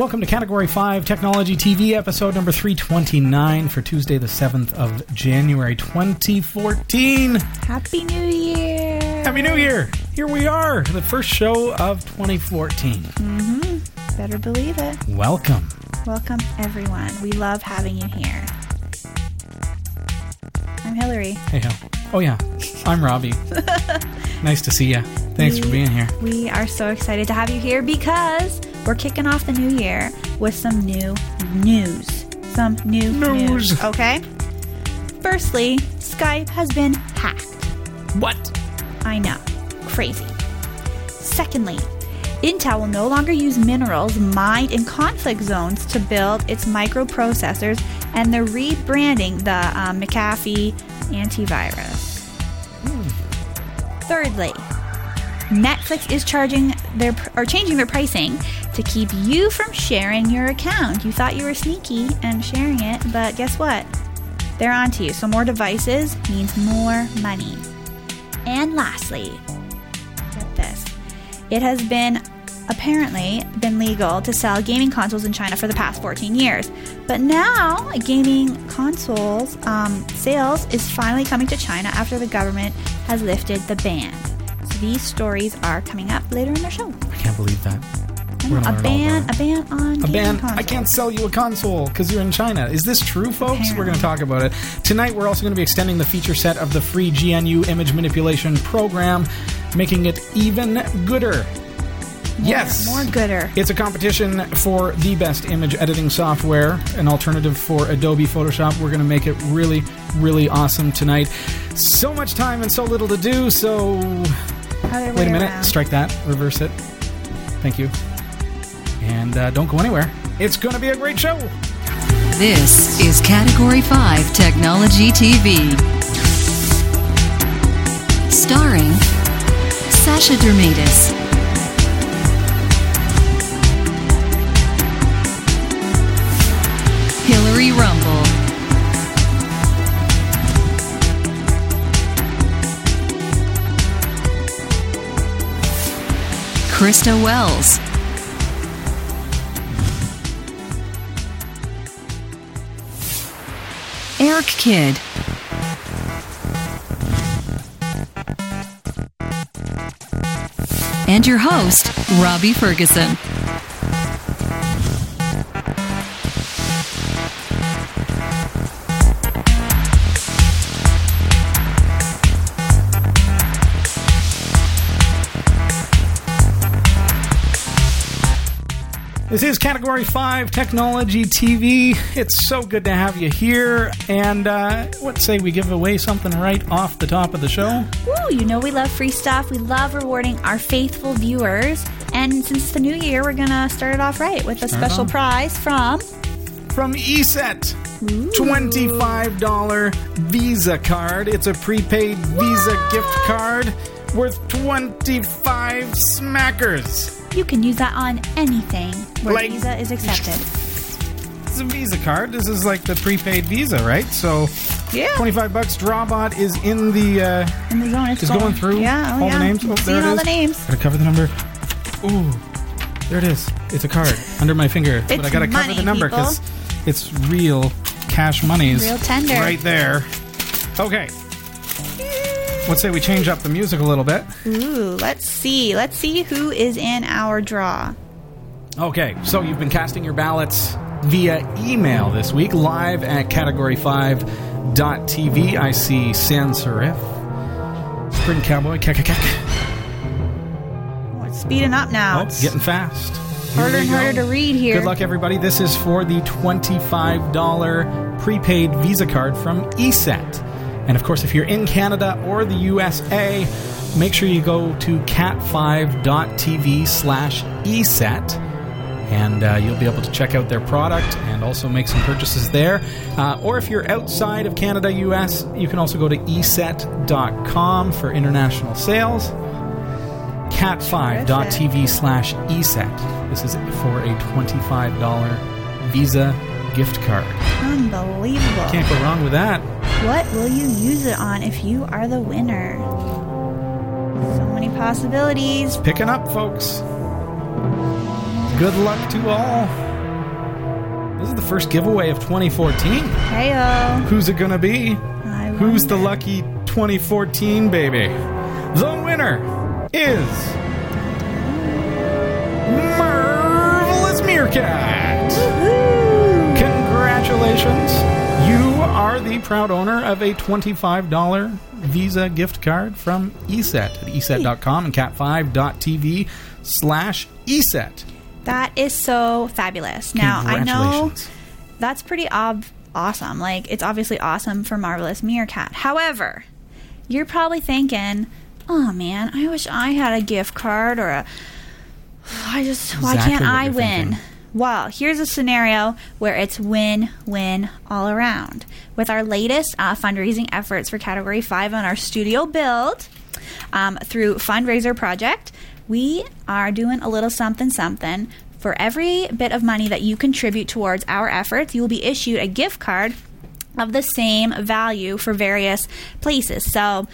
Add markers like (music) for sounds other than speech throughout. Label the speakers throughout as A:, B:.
A: Welcome to Category 5 Technology TV, episode number 329 for Tuesday, the 7th of January 2014.
B: Happy New Year!
A: Happy New Year! Here we are, the first show of 2014. Mm-hmm.
B: Better believe it.
A: Welcome.
B: Welcome, everyone. We love having you here. I'm Hillary.
A: Hey, Hal. Oh, yeah. I'm Robbie. (laughs) nice to see you. Thanks for being here.
B: We are so excited to have you here because we're kicking off the new year with some new news. Some new
A: News.
B: news. Okay? Firstly, Skype has been hacked.
A: What?
B: I know. Crazy. Secondly, Intel will no longer use minerals mined in conflict zones to build its microprocessors, and they're rebranding the um, McAfee antivirus. Thirdly, Netflix is charging their or changing their pricing to keep you from sharing your account. You thought you were sneaky and sharing it, but guess what? They're onto you. So more devices means more money. And lastly, get this. It has been apparently been legal to sell gaming consoles in China for the past 14 years. But now, gaming consoles um, sales is finally coming to China after the government has lifted the ban. These stories are coming up later in the show.
A: I can't believe that.
B: A ban, a ban on
A: A ban. I can't sell you a console because you're in China. Is this true, folks? We're going to talk about it. Tonight, we're also going to be extending the feature set of the free GNU image manipulation program, making it even gooder. yes.
B: more gooder.
A: It's a competition for the best image editing software, an alternative for Adobe Photoshop. We're going to make it really, really awesome tonight. So much time and so little to do, so Wait a minute.
B: around.
A: Strike that. Reverse it. Thank you. And uh, don't go anywhere. It's going to be a great show.
C: This is Category 5 Technology TV. Starring Sasha Dermatis, Hillary Rumball, Krista Wells. Eric Kidd. And your host, Robbie Ferguson.
A: This is Category 5 Technology TV. It's so good to have you here. And uh, what say we give away something right off the top of the show?
B: Woo, you know we love free stuff. We love rewarding our faithful viewers. And since it's the new year, we're going to start it off right with a
A: Start
B: special
A: off.
B: prize from
A: From ESET. $25 Visa card. It's a prepaid Visa gift card worth 25 smackers.
B: You can use that on anything where
A: Like-
B: Visa is accepted. (laughs)
A: It's a Visa card. This is like the prepaid Visa, right? So
B: Yeah.
A: 25 bucks. Drawbot is in the uh,
B: In the zone, it's
A: Just going through
B: Yeah, oh
A: all the names? Oh, there it
B: all the names.
A: Gotta cover the number. Ooh, there it is. It's a card under my finger, but I gotta cover the number because it's real cash monies.
B: Real tender.
A: right there. Okay. Let's say we change up the music a little bit.
B: Ooh, let's see. Let's see who is in our draw.
A: Okay, so you've been casting your ballots via email this week, live at category5.tv. I see Sans Serif, Spring Cowboy, kek, kek, kek.
B: Oh, it's speeding up now.
A: Oh,
B: It's
A: getting fast.
B: Harder and harder to read here.
A: Good luck, everybody. This is for the $25 prepaid Visa card from ESET. And of course, if you're in Canada or the USA, make sure you go to cat5.tv slash ESET. And uh, you'll be able to check out their product and also make some purchases there. Uh, or if you're outside of Canada, US, you can also go to eset.com for international sales cat5.tv slash eset. This is for a $25 Visa gift card.
B: Unbelievable.
A: Can't go wrong with that.
B: What will you use it on if you are the winner? So many possibilities.
A: Picking up, folks. Good luck to all. This is the first giveaway of 2014.
B: Heyo.
A: Who's it gonna be? Who's the lucky 2014 baby? The winner is Marvelous Meerkat.
B: Woohoo.
A: Congratulations. Are the proud owner of a $25 Visa gift card from ESET at ESET.com and cat5.tv slash ESET.
B: That is so fabulous. Now, I know that's pretty ob- awesome. Like, it's obviously awesome for Marvelous Meerkat. However, you're probably thinking, oh man, I wish I had a gift card or a. (sighs) I just, why
A: Exactly
B: can't I win?
A: thinking.
B: Well, here's a scenario where it's win win all around. With our latest uh, fundraising efforts for Category 5 on our studio build um, through Fundraiser Project, we are doing a little something something. For every bit of money that you contribute towards our efforts, you will be issued a gift card of the same value for various places. So,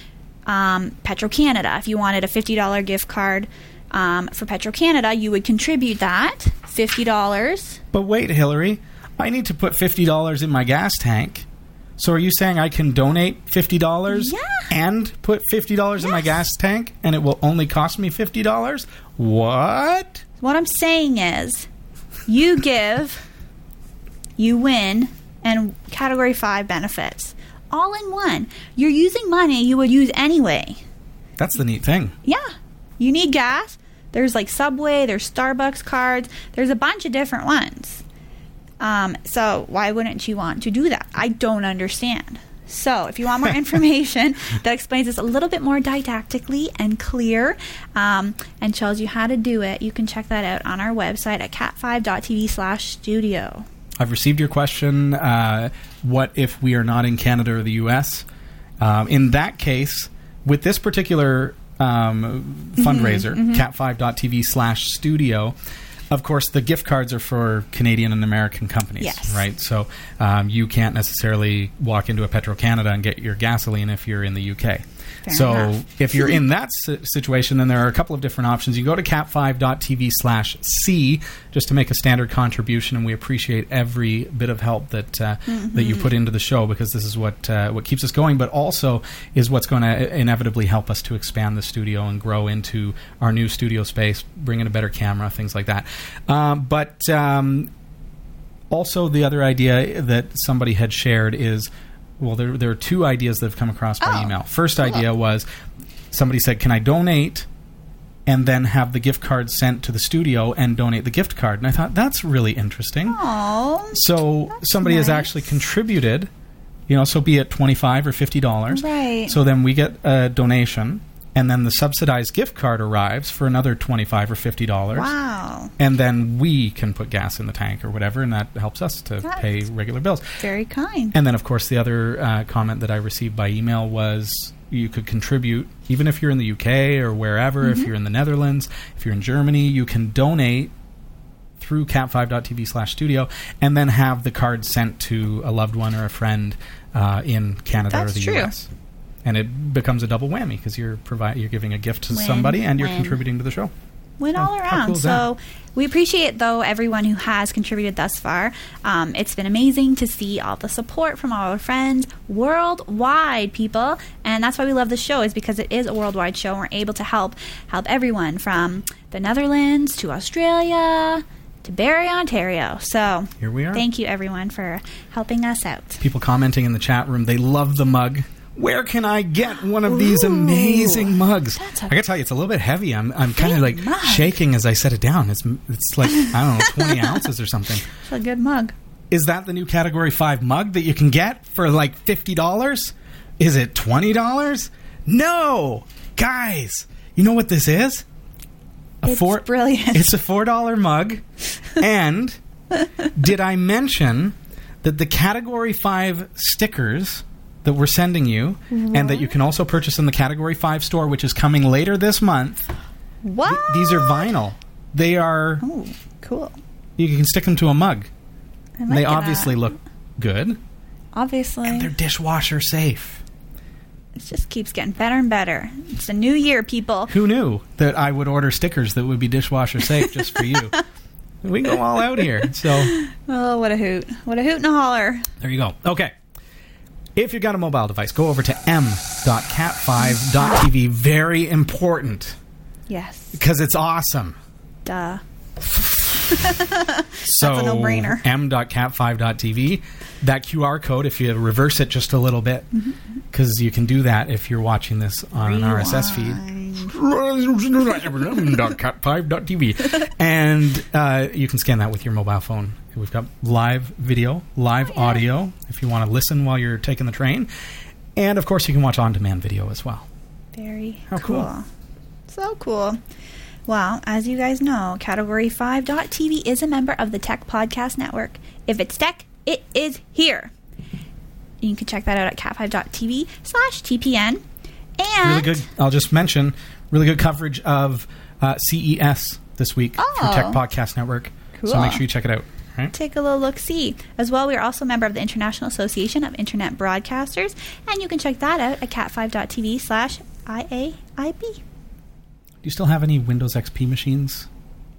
B: um, Petro Canada, if you wanted a $50 gift card um, for Petro Canada, you would contribute that $50.
A: But wait, Hillary, I need to put $50 in my gas tank. So are you saying I can donate $50
B: Yeah.
A: and put $50 in my gas tank and it will only cost me $50? What?
B: What I'm saying is, you give, you win, and category five benefits all in one. You're using money you would use anyway.
A: That's the neat thing.
B: Yeah. You need gas. There's like Subway, there's Starbucks cards, there's a bunch of different ones. Um, so why wouldn't you want to do that? I don't understand. So if you want more (laughs) information that explains this a little bit more didactically and clear um, and shows you how to do it, you can check that out on our website at cat5.tv slash studio.
A: I've received your question. Uh, what if we are not in Canada or the U.S.? Um, in that case, with this particular um, fundraiser, cat5.tv slash studio, of course, the gift cards are for Canadian and American companies,
B: Yes.
A: right? So um, you can't necessarily walk into a Petro Canada and get your gasoline if you're in the UK.
B: Fair
A: so
B: enough.
A: if you're in that situation, then there are a couple of different options. You go to cat5.tv slash C just to make a standard contribution, and we appreciate every bit of help that uh, that you put into the show because this is what uh, what keeps us going, but also is what's going to inevitably help us to expand the studio and grow into our new studio space, bring in a better camera, things like that. Um, but um, also the other idea that somebody had shared is well there, there are two ideas that have come across by
B: Oh,
A: email. First idea was somebody said can i donate and then have the gift card sent to the studio and donate the gift card? And i thought that's really interesting.
B: Oh,
A: so somebody has actually contributed you know so be it 25 or 50 dollars.
B: Right.
A: so then we get a donation and then the subsidized gift card arrives for another 25 or 50 dollars
B: wow.
A: and then we can put gas in the tank or whatever, and that helps us to
B: That's-
A: pay regular bills.
B: Very kind.
A: And then, of course, the other uh, comment that I received by email was you could contribute, even if you're in the UK or wherever, if you're in the Netherlands, if you're in Germany, you can donate through cat5.tv slash studio and then have the card sent to a loved one or a friend uh, in Canada
B: That's
A: or the
B: true.
A: US. And it becomes a double whammy because you're provi- you're giving a gift to
B: Win,
A: somebody and you're
B: win.
A: contributing to the show.
B: win
A: Oh,
B: all around.
A: cool
B: so we appreciate though everyone who has contributed thus far. Um, it's been amazing to see all the support from all our friends worldwide, people, and that's why we love the show is because it is a worldwide show. and We're able to help help everyone from the Netherlands to Australia to Barrie, Ontario. So
A: Here we are.
B: Thank you everyone for helping us out.
A: people commenting in the chat room. They love the mug. Where can I get one of these
B: Ooh,
A: amazing mugs? I gotta tell you, it's a little bit heavy. I'm, I'm kind of like
B: mug.
A: shaking as I set it down. It's, it's like I don't know, 20 (laughs) ounces or something.
B: It's a good mug.
A: Is that the new Category Five mug that you can get for like fifty dollars? Is it twenty dollars? No, guys. You know what this is? A
B: It's brilliant.
A: It's a four dollar mug, (laughs) and did I mention that the Category Five stickers that we're sending you, and that you mm-hmm. can also purchase in the Category Five store, which is coming later this month?
B: What?
A: th- these are vinyl. They are.
B: Oh, cool.
A: You can stick them to a mug.
B: I might
A: They obviously
B: that.
A: look good.
B: obviously
A: They're dishwasher safe.
B: It just keeps getting better and better. It's a new year, people.
A: Who knew that I would order stickers that would be dishwasher safe just for you? (laughs) We go all out here. So
B: Oh, what a hoot. What a hoot and a holler.
A: there you go. Okay. If you've got a mobile device, go over to m.cat5.tv. Very important
B: Yes.
A: because it's awesome.
B: Duh. (laughs)
A: So
B: a no-brainer.
A: m.cat5.tv. That QR code, if you reverse it just a little bit, because you can do that if you're watching this on an RSS feed. cat5.tv. (laughs) and uh, you can scan that with your mobile phone. We've got live video, live audio if you want to listen while you're taking the train. And of course, you can watch on demand video as well.
B: Very
A: How cool.
B: So cool. Well, as you guys know, Category 5.tv is a member of the Tech Podcast Network. If it's tech, it is here. You can check that out at cat5.tv slash TPN. And
A: Really good. I'll just mention really good coverage of uh, CES this week
B: Oh.
A: from Tech Podcast Network. So make sure you check it out. Right?
B: take a little look see. As well, we are also a member of the International Association of Internet Broadcasters, and you can check that out at cat5.tv slash IAIB.
A: Do you still have any Windows XP machines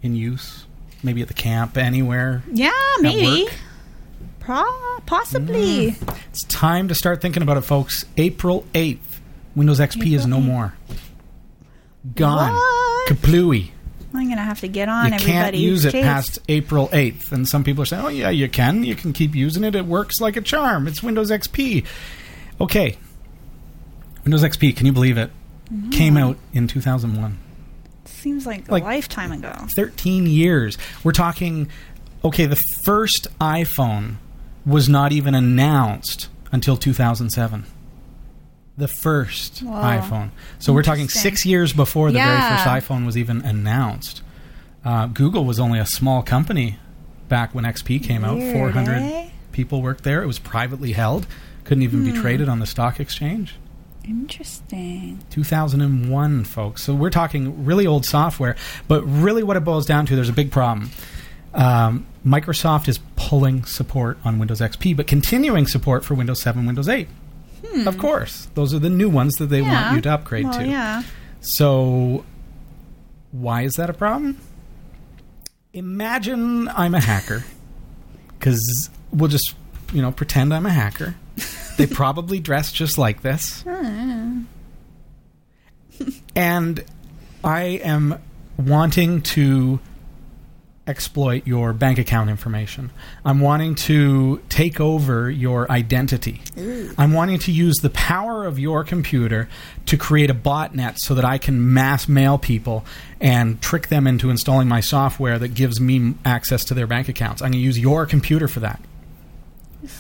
A: in use? Maybe at the camp, anywhere?
B: Yeah, maybe. Pro- possibly.
A: It's time to start thinking about it, folks. April 8th, Windows XP is no
B: 8th.
A: more. Gone.
B: What?
A: Kaplooey.
B: I'm going to have to get on
A: You
B: everybody.
A: can't use it
B: Jeez.
A: past April 8th. And some people are saying, oh, yeah, you can. You can keep using it. It works like a charm. It's Windows XP. Okay. Windows XP, can you believe it?
B: Mm-hmm.
A: Came out in 2001.
B: Seems like,
A: Like-
B: a lifetime ago.
A: 13 years. We're talking, okay, the first iPhone was not even announced until 2007. The first
B: Wow.
A: iPhone. So we're talking six years before the
B: Yeah.
A: very first iPhone was even announced. Uh, Google was only a small company back when XP came out. 400
B: eh?
A: people worked there. It was privately held, couldn't even
B: Hmm.
A: be traded on the stock exchange.
B: Interesting.
A: 2001, folks. So we're talking really old software, but really what it boils down to, there's a big problem. Um, Microsoft is pulling support on Windows XP, but continuing support for Windows 7, Windows 8. Of course, those are the new ones that they
B: Hmm. Yeah.
A: want you to upgrade
B: well,
A: to.
B: Yeah.
A: So, why is that a problem? Imagine I'm a hacker, because we'll just, you know, pretend I'm a hacker. They probably dress just like this. and I am wanting to exploit your bank account information. I'm wanting to take over your identity. I'm wanting to use the power of your computer to create a botnet so that I can mass mail people and trick them into installing my software that gives me access to their bank accounts. I'm going to use your computer for that.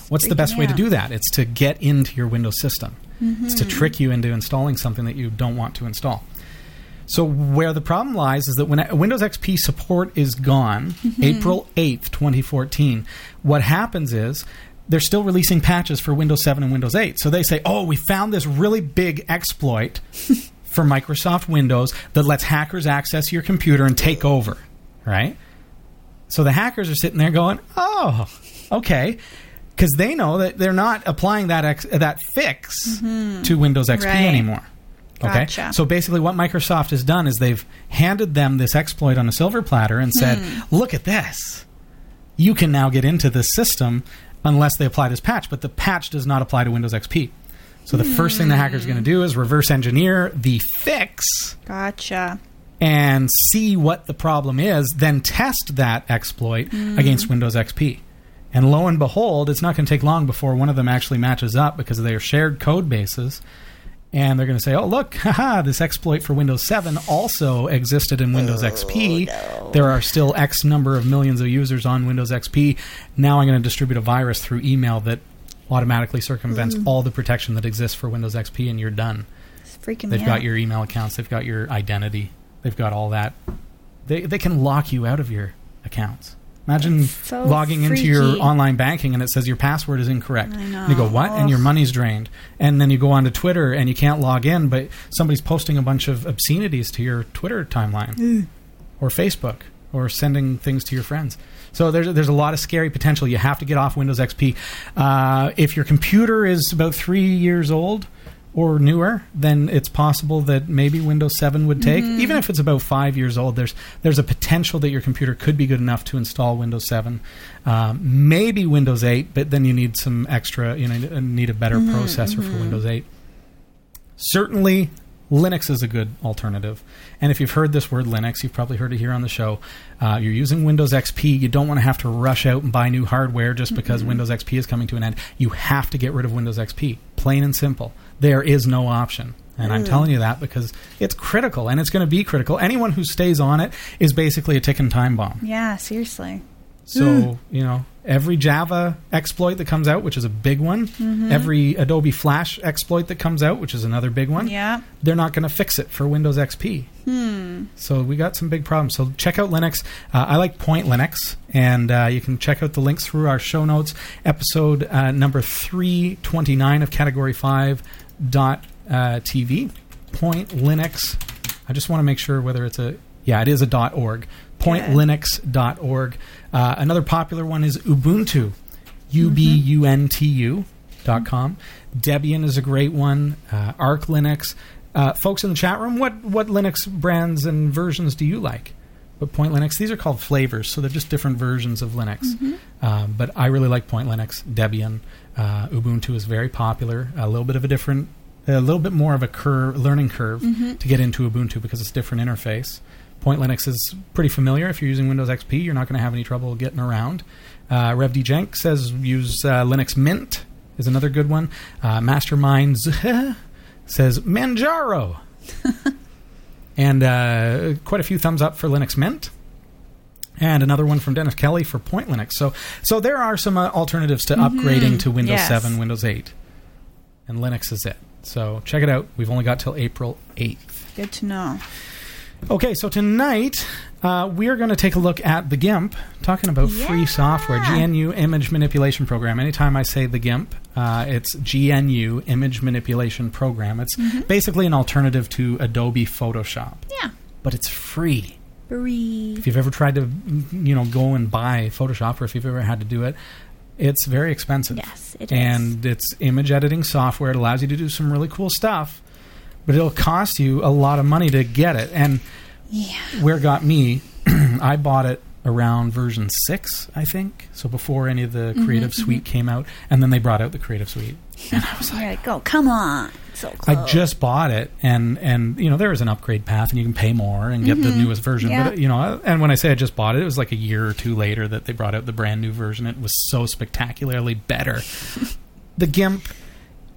A: What's the best way to do that? It's to get into your Windows system. It's to mm-hmm. trick you into installing something that you don't want to install. So where the problem lies is that when Windows XP support is gone, mm-hmm. April 8th, 2014, what happens is they're still releasing patches for Windows 7 and Windows 8. So they say, "Oh, we found this really big exploit (laughs) for Microsoft Windows that lets hackers access your computer and take over." Right? So the hackers are sitting there going, "Oh, okay." Because they know that they're not applying that ex- that fix mm-hmm. to Windows XP
B: Right.
A: anymore. Okay.
B: Gotcha.
A: So basically, what Microsoft has done is they've handed them this exploit on a silver platter and said,
B: Hmm.
A: "Look at this. You can now get into this system unless they apply this patch, but the patch does not apply to Windows XP." So the first thing the hmm. hacker's going to do is reverse engineer the fix
B: Gotcha.
A: and see what the problem is, then test that exploit hmm. against Windows XP. And lo and behold, it's not going to take long before one of them actually matches up because they are shared code bases. And they're going to say, oh, look, (laughs) haha, this exploit for Windows 7 also existed in Windows oh, XP. There are still X number of millions of users on Windows XP. Now I'm going to distribute a virus through email that automatically circumvents mm. all the protection that exists for Windows XP, and you're done.
B: It's freaking
A: They've got
B: out.
A: your email accounts. They've got your identity. They've got all that. They they can lock you out of your accounts. Imagine
B: so
A: logging into your online banking and it says your password is incorrect.
B: I know.
A: And you go what? And your money's drained. And then you go onto Twitter and you can't log in, but somebody's posting a bunch of obscenities to your Twitter timeline or Facebook or sending things to your friends. So there's there's a lot of scary potential. You have to get off Windows XP. Uh, if your computer is about three years old, or newer, then it's possible that maybe Windows 7 would take. Even if it's about five years old, there's there's a potential that your computer could be good enough to install Windows 7. Um, maybe Windows 8, but then you need some extra. You know, need a better processor for Windows 8. Certainly, Linux is a good alternative. And if you've heard this word Linux, you've probably heard it here on the show. Uh, you're using Windows XP. You don't want to have to rush out and buy new hardware just because Windows XP is coming to an end. You have to get rid of Windows XP. Plain and simple. There is no option. And I'm telling you that because it's critical and it's going to be critical. Anyone who stays on it is basically a ticking time bomb.
B: Yeah, seriously.
A: So, you know, every Java exploit that comes out, which is a big one, every Adobe Flash exploit that comes out, which is another big one,
B: Yeah.
A: they're not going to fix it for Windows XP. So we got some big problems. So check out Linux. Uh, I like Point Linux, and uh, you can check out the links through our show notes. Episode uh, number 329 of Category 5 dot uh, TV. Point Linux. I just want to make sure whether it's a yeah, it is a dot org. point linux Pointlinux.org. Uh, another popular one is Ubuntu. U B U N T U dot com. Debian is a great one. Uh, Arch Linux. Uh, folks in the chat room, what what Linux brands and versions do you like? But Point Linux, these are called flavors, so they're just different versions of Linux. Um, but I really like Point Linux, Debian, uh, Ubuntu is very popular. A little bit of a different, a little bit more of a curve, learning curve to get into Ubuntu because it's a different interface. Point Linux is pretty familiar. If you're using Windows XP, you're not going to have any trouble getting around. Uh, RevDjenk says use uh, Linux Mint is another good one. Uh, Masterminds (laughs) says Manjaro. (laughs) and uh, quite a few thumbs up for Linux Mint. And another one from Dennis Kelly for Point Linux. So, so there are some uh, alternatives to upgrading to Windows
B: Yes.
A: 7, Windows 8. And Linux is it. So check it out. We've only got till April 8th.
B: Good to know.
A: Okay, so tonight uh, we are going to take a look at the GIMP, talking about free software, GNU Image Manipulation Program. Anytime I say the GIMP, uh, it's GNU Image Manipulation Program. It's basically an alternative to Adobe Photoshop,
B: Yeah.
A: but it's free.
B: Breathe.
A: If you've ever tried to, you know, go and buy Photoshop, or if you've ever had to do it, it's very expensive.
B: Yes, it is.
A: and it's image editing software. It allows you to do some really cool stuff, but it'll cost you a lot of money to get it. And
B: Yeah.
A: where got me, (clears throat) I bought it around version six, I think. So before any of the
B: Mm-hmm,
A: Creative Suite came out, and then they brought out the Creative Suite. And I was like,
B: oh, come on. So close.
A: I just bought it, and and you know there is an upgrade path, and you can pay more and get the mm-hmm. newest version.
B: Yeah.
A: But you know, and when I say I just bought it, it was like a year or two later that they brought out the brand new version. It was so spectacularly better. (laughs) the GIMP,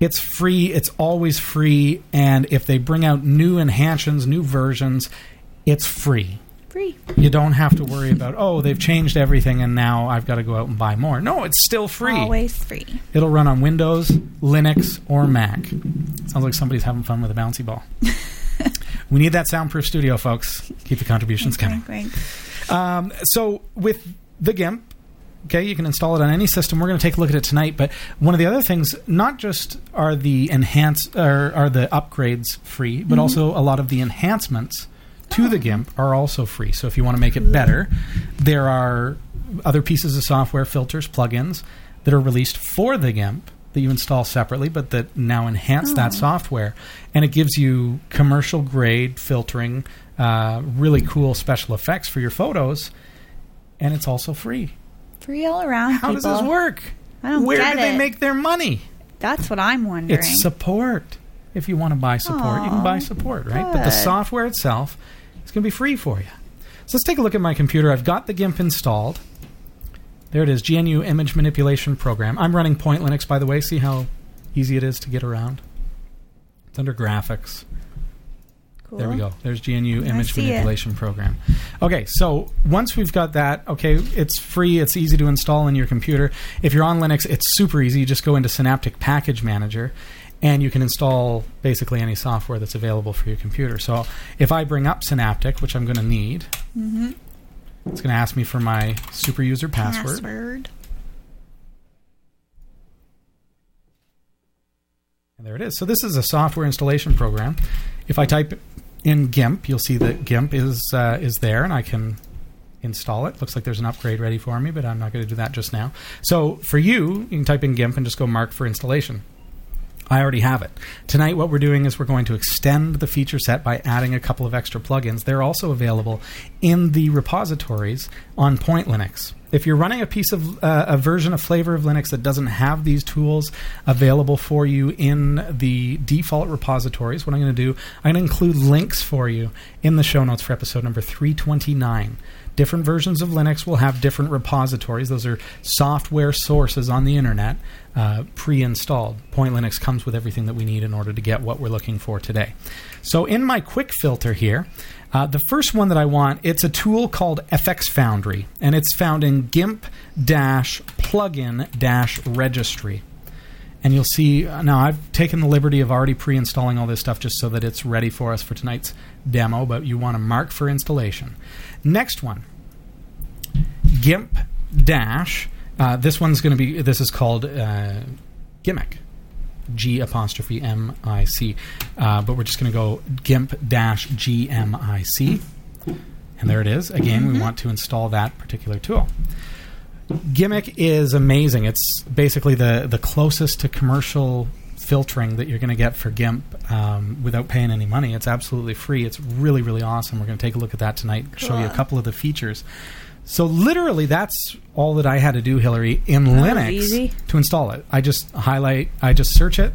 A: it's free. It's always free, and if they bring out new enhancements, new versions, it's free.
B: Free.
A: You don't have to worry about oh they've changed everything and now I've got to go out and buy more. No, it's still free.
B: Always free.
A: It'll run on Windows, Linux, or Mac. Sounds like somebody's having fun with a bouncy ball. (laughs) we need that soundproof studio, folks. Keep the contributions coming. Um, so with the GIMP, okay, you can install it on any system. We're going to take a look at it tonight. But one of the other things, not just are the enhance or are the upgrades free, but also a lot of the enhancements to the GIMP are also free. So if you want to make it better, there are other pieces of software, filters, plugins that are released for the GIMP that you install separately, but that now enhance that software, and it gives you commercial grade filtering, uh, really cool special effects for your photos, and it's also free.
B: Free all around.
A: How does this work?
B: I don't
A: Where
B: get
A: do they make their money?
B: That's what I'm wondering.
A: It's support. If you want to buy support, you can buy support, right? But the software itself is going to be free for you. So let's take a look at my computer. I've got the GIMP installed. There it is, GNU Image Manipulation Program. I'm running Point Linux, by the way. See how easy it is to get around? It's under Graphics.
B: cool.
A: There we go. There's GNU Image
B: see it.
A: Manipulation Program. Okay, so once we've got that, okay, it's free, it's easy to install in your computer. If you're on Linux, it's super easy. You just go into Synaptic Package Manager and you can install basically any software that's available for your computer. So if I bring up Synaptic, which I'm going to need,
B: Mm-hmm.
A: it's going to ask me for my super user password.
B: Password.
A: And there it is. So this is a software installation program. If I type in GIMP, you'll see that GIMP is uh, is there, and I can install it. Looks like there's an upgrade ready for me, but I'm not going to do that just now. So for you, you can type in GIMP and just go mark for installation. I already have it. Tonight, what we're doing is we're going to extend the feature set by adding a couple of extra plugins. They're also available in the repositories on Point Linux. If you're running a piece of uh, a version a Flavor of Linux that doesn't have these tools available for you in the default repositories, what I'm going to do, I'm going to include links for you in the show notes for episode number 329. Different versions of Linux will have different repositories. Those are software sources on the internet uh, pre installed. Point Linux comes with everything that we need in order to get what we're looking for today. So, in my quick filter here, uh, the first one that I want, it's a tool called FX Foundry, and it's found in GIMP plugin registry. And you'll see uh, now I've taken the liberty of already pre installing all this stuff just so that it's ready for us for tonight's demo, but you want to mark for installation. Next one GIMP dash. Uh, this one's going to be, this is called uh, G'MIC. G apostrophe M I C. Uh, but we're just going to go GIMP dash G M I C. And there it is. Again, we want to install that particular tool. G'MIC is amazing. It's basically the, the closest to commercial filtering that you're going to get for GIMP um, without paying any money. It's absolutely free. It's really, really awesome. We're going to take a look at that tonight, show you a couple of the features. So, literally, that's all that I had to do, Hillary, in Linux
B: easy.
A: to install it. I just highlight, I just search it,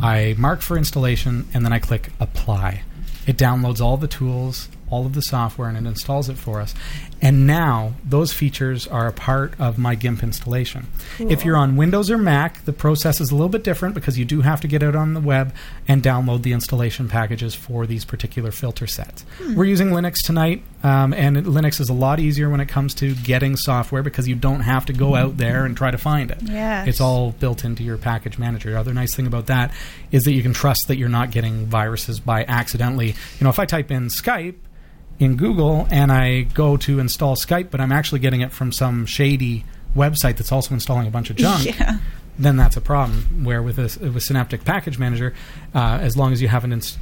A: I mark for installation, and then I click apply. It downloads all the tools, all of the software, and it installs it for us. And now those features are a part of my GIMP installation. If you're on Windows or Mac, the process is a little bit different because you do have to get out on the web and download the installation packages for these particular filter sets. Hmm. We're using Linux tonight, um, and Linux is a lot easier when it comes to getting software because you don't have to go out there and try to find it.
B: Yes.
A: It's all built into your package manager. The other nice thing about that is that you can trust that you're not getting viruses by accidentally. You know, if I type in Skype in Google and I go to install Skype, but I'm actually getting it from some shady website that's also installing a bunch of junk, (laughs)
B: Yeah.
A: Then that's a problem. Where with a, with Synaptic Package Manager, uh, as long as you haven't, ins-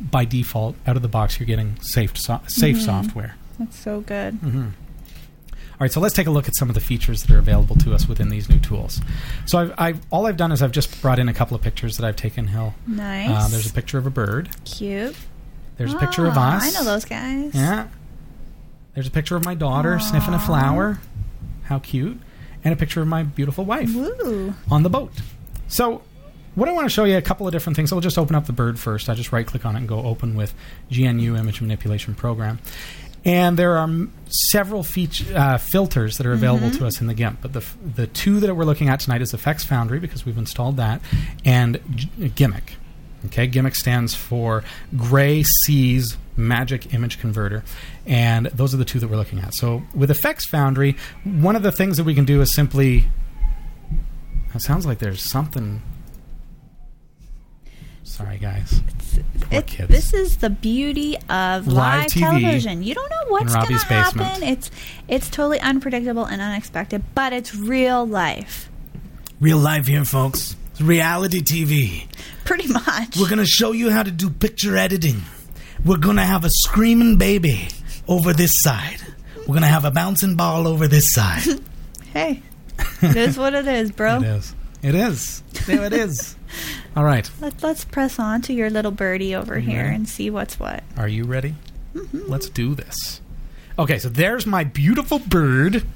A: by default, out of the box, you're getting safe so- safe software.
B: That's so good.
A: All right, so let's take a look at some of the features that are available to us within these new tools. So I've, I've all I've done is I've just brought in a couple of pictures that I've taken. Hill.
B: Nice.
A: Uh, there's a picture of a bird.
B: Cute.
A: There's a picture of us.
B: I know those guys.
A: Yeah. There's a picture of my daughter sniffing a flower. How cute. And a picture of my beautiful wife
B: Woo.
A: on the boat. So, what I want to show you a couple of different things. I'll just open up the bird first. I just right click on it and go open with GNU Image Manipulation Program. And there are m- several feature, uh, filters that are available to us in the GIMP. But the, f- the two that we're looking at tonight is FX Foundry because we've installed that, and G- G'MIC. Okay, G'MIC stands for Gray Seas Magic Image Converter, and those are the two that we're looking at. So with Effects Foundry, one of the things that we can do is simply. It sounds like there's something. Sorry, guys. Poor
B: It-
A: kids.
B: this is the beauty of
A: Live
B: live, television. You don't know what's going to happen.
A: basement.
B: It's it's totally unpredictable and unexpected, but it's real life.
D: Real life here, folks. It's reality TV.
B: Pretty much.
D: We're gonna show you how to do picture editing. We're gonna have a screaming baby over this side. We're gonna have a bouncing ball over this side. (laughs)
B: hey, it is what it is, bro.
A: It is. It is. There it is. (laughs) All right.
B: Let, let's press on to your little birdie over here
A: ready?
B: and see what's what.
A: Are you ready? Mm-hmm. Let's do this. Okay, so there's my beautiful bird.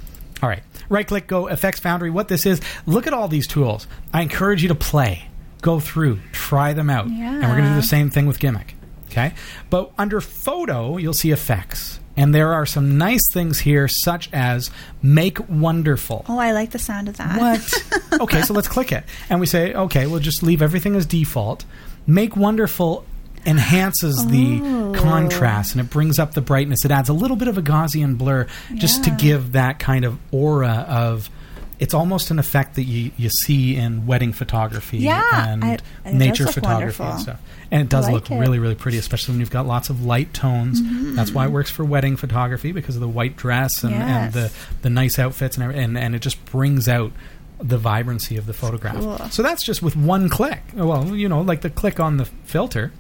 A: All right, right click, go FX Foundry. What this is, look at all these tools. I encourage you to play, go through, try them out. Yeah. And we're going to do the same thing with G'MIC. Okay? But under Photo, you'll see Effects. And there are some nice things here, such as Make Wonderful.
B: Oh, I like the sound of that.
A: What? okay, so let's click it. And we say, okay, we'll just leave everything as default. Make Wonderful enhances the
B: Oh.
A: contrast and it brings up the brightness. It adds a little bit of a Gaussian blur just to give that kind of aura of. It's almost an effect that you, you see in wedding photography
B: Yeah,
A: and
B: I-
A: nature photography and stuff. And it does
B: I
A: look
B: it.
A: really, really pretty, especially when you've got lots of light tones. That's why it works for wedding photography because of the white dress and, and the, the nice outfits and, and and it just brings out the vibrancy of the photograph.
B: Cool.
A: So that's just with one click. Well, you know, like the click on the filter.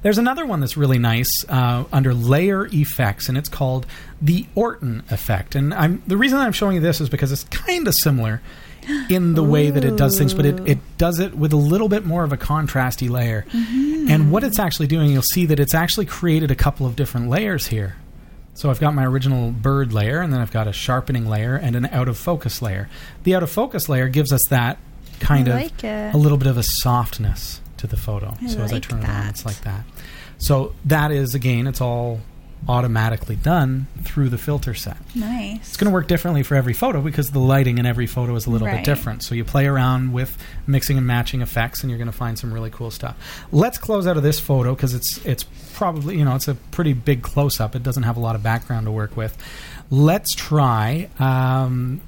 A: There's another one that's really nice uh, under layer effects, and it's called the Orton effect. And I'm the reason I'm showing you this is because it's kind of similar in the way that it does things, but it, it does it with a little bit more of a contrasty layer. Mm-hmm. And what it's actually doing, you'll see that it's actually created a couple of different layers here. So I've got my original bird layer, and then I've got a sharpening layer and an out of focus layer. The out of focus layer gives us that kind of
B: like it.
A: a little bit of a softness to the photo.
B: I
A: so as I
B: like
A: turn it on, it's like that. So that is again, it's all automatically done through the filter set.
B: Nice.
A: It's going to work differently for every photo because the lighting in every photo is a little
B: Right.
A: bit different. So you play around with mixing and matching effects, and you're going to find some really cool stuff. Let's close out of this photo because it's it's probably you know it's a pretty big close up. It doesn't have a lot of background to work with. Let's try. Um,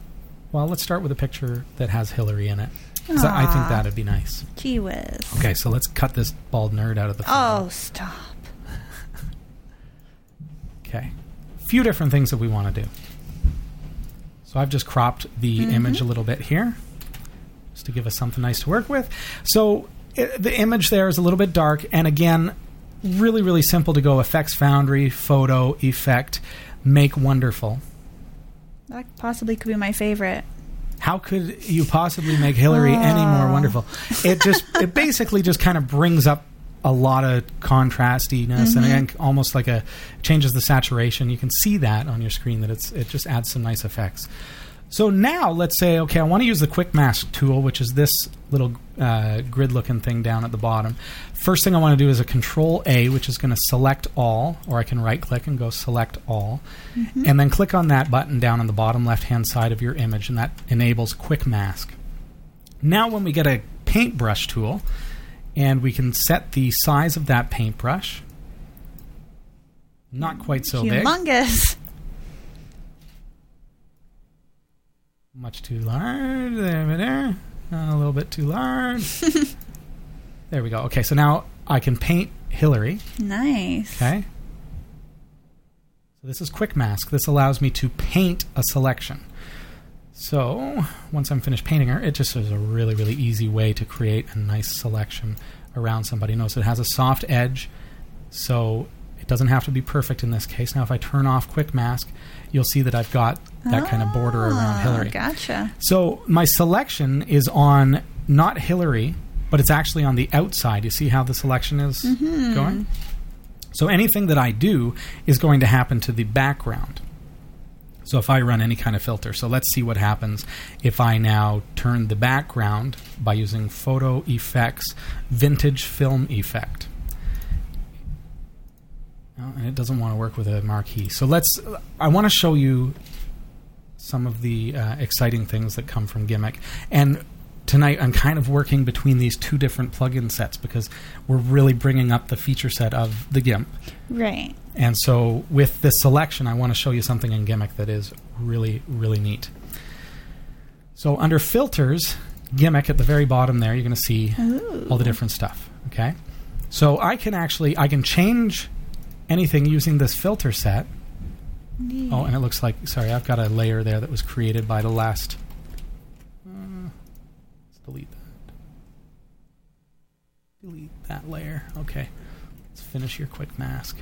A: well, let's start with a picture that has Hillary in it. I think that'd be nice.
B: Gee whiz.
A: Okay, so let's cut this bald nerd out of the photo.
B: Oh, stop.
A: Okay. A few different things that we want to do. So I've just cropped the mm-hmm. image a little bit here just to give us something nice to work with. So i the image there is a little bit dark and again really really simple to go FX Foundry photo effect make wonderful.
B: That possibly could be my favorite.
A: How could you possibly make Hillary any more wonderful? It just it basically just kind of brings up a lot of contrastiness and again, almost like a changes the saturation. You can see that on your screen that it's it just adds some nice effects. So now let's say okay, I want to use the quick mask tool, which is this little uh, grid looking thing down at the bottom. First thing I want to do is a Control A, which is going to select all, or I can right click and go select all, and then click on that button down on the bottom left hand side of your image, and that enables quick mask. Now, when we get a paintbrush tool, and we can set the size of that paintbrush, not quite so big,
B: Humongous.
A: much too large. There, we there. A little bit too large. (laughs) there we go. Okay, so now I can paint Hillary.
B: Nice.
A: Okay. So this is quick mask. This allows me to paint a selection. So once I'm finished painting her, it just is a really, really easy way to create a nice selection around somebody. Notice it has a soft edge, so it doesn't have to be perfect in this case. Now, if I turn off quick mask, you'll see that I've got that kind of border around
B: Ah,
A: Hillary.
B: Gotcha.
A: So my selection is on not Hillary, but it's actually on the outside. You see how the selection is going? So anything that I do is going to happen to the background. So if I run any kind of filter, so let's see what happens if I now turn the background by using Photo Effects Vintage Film Effect. Oh, and it doesn't want to work with a marquee. So let's. I want to show you some of the uh, exciting things that come from G'MIC. And tonight I'm kind of working between these two different plugin sets because we're really bringing up the feature set of the GIMP.
B: Right.
A: And so with this selection, I want to show you something in G'MIC that is really, really neat. So under filters, G'MIC at the very bottom there, you're going to see all the different stuff. Okay. So I can actually I can change anything using this filter set. Oh, and it looks like sorry, I've got a layer there that was created by the last. Uh, let's delete that. Delete that layer. Okay, let's finish your quick mask.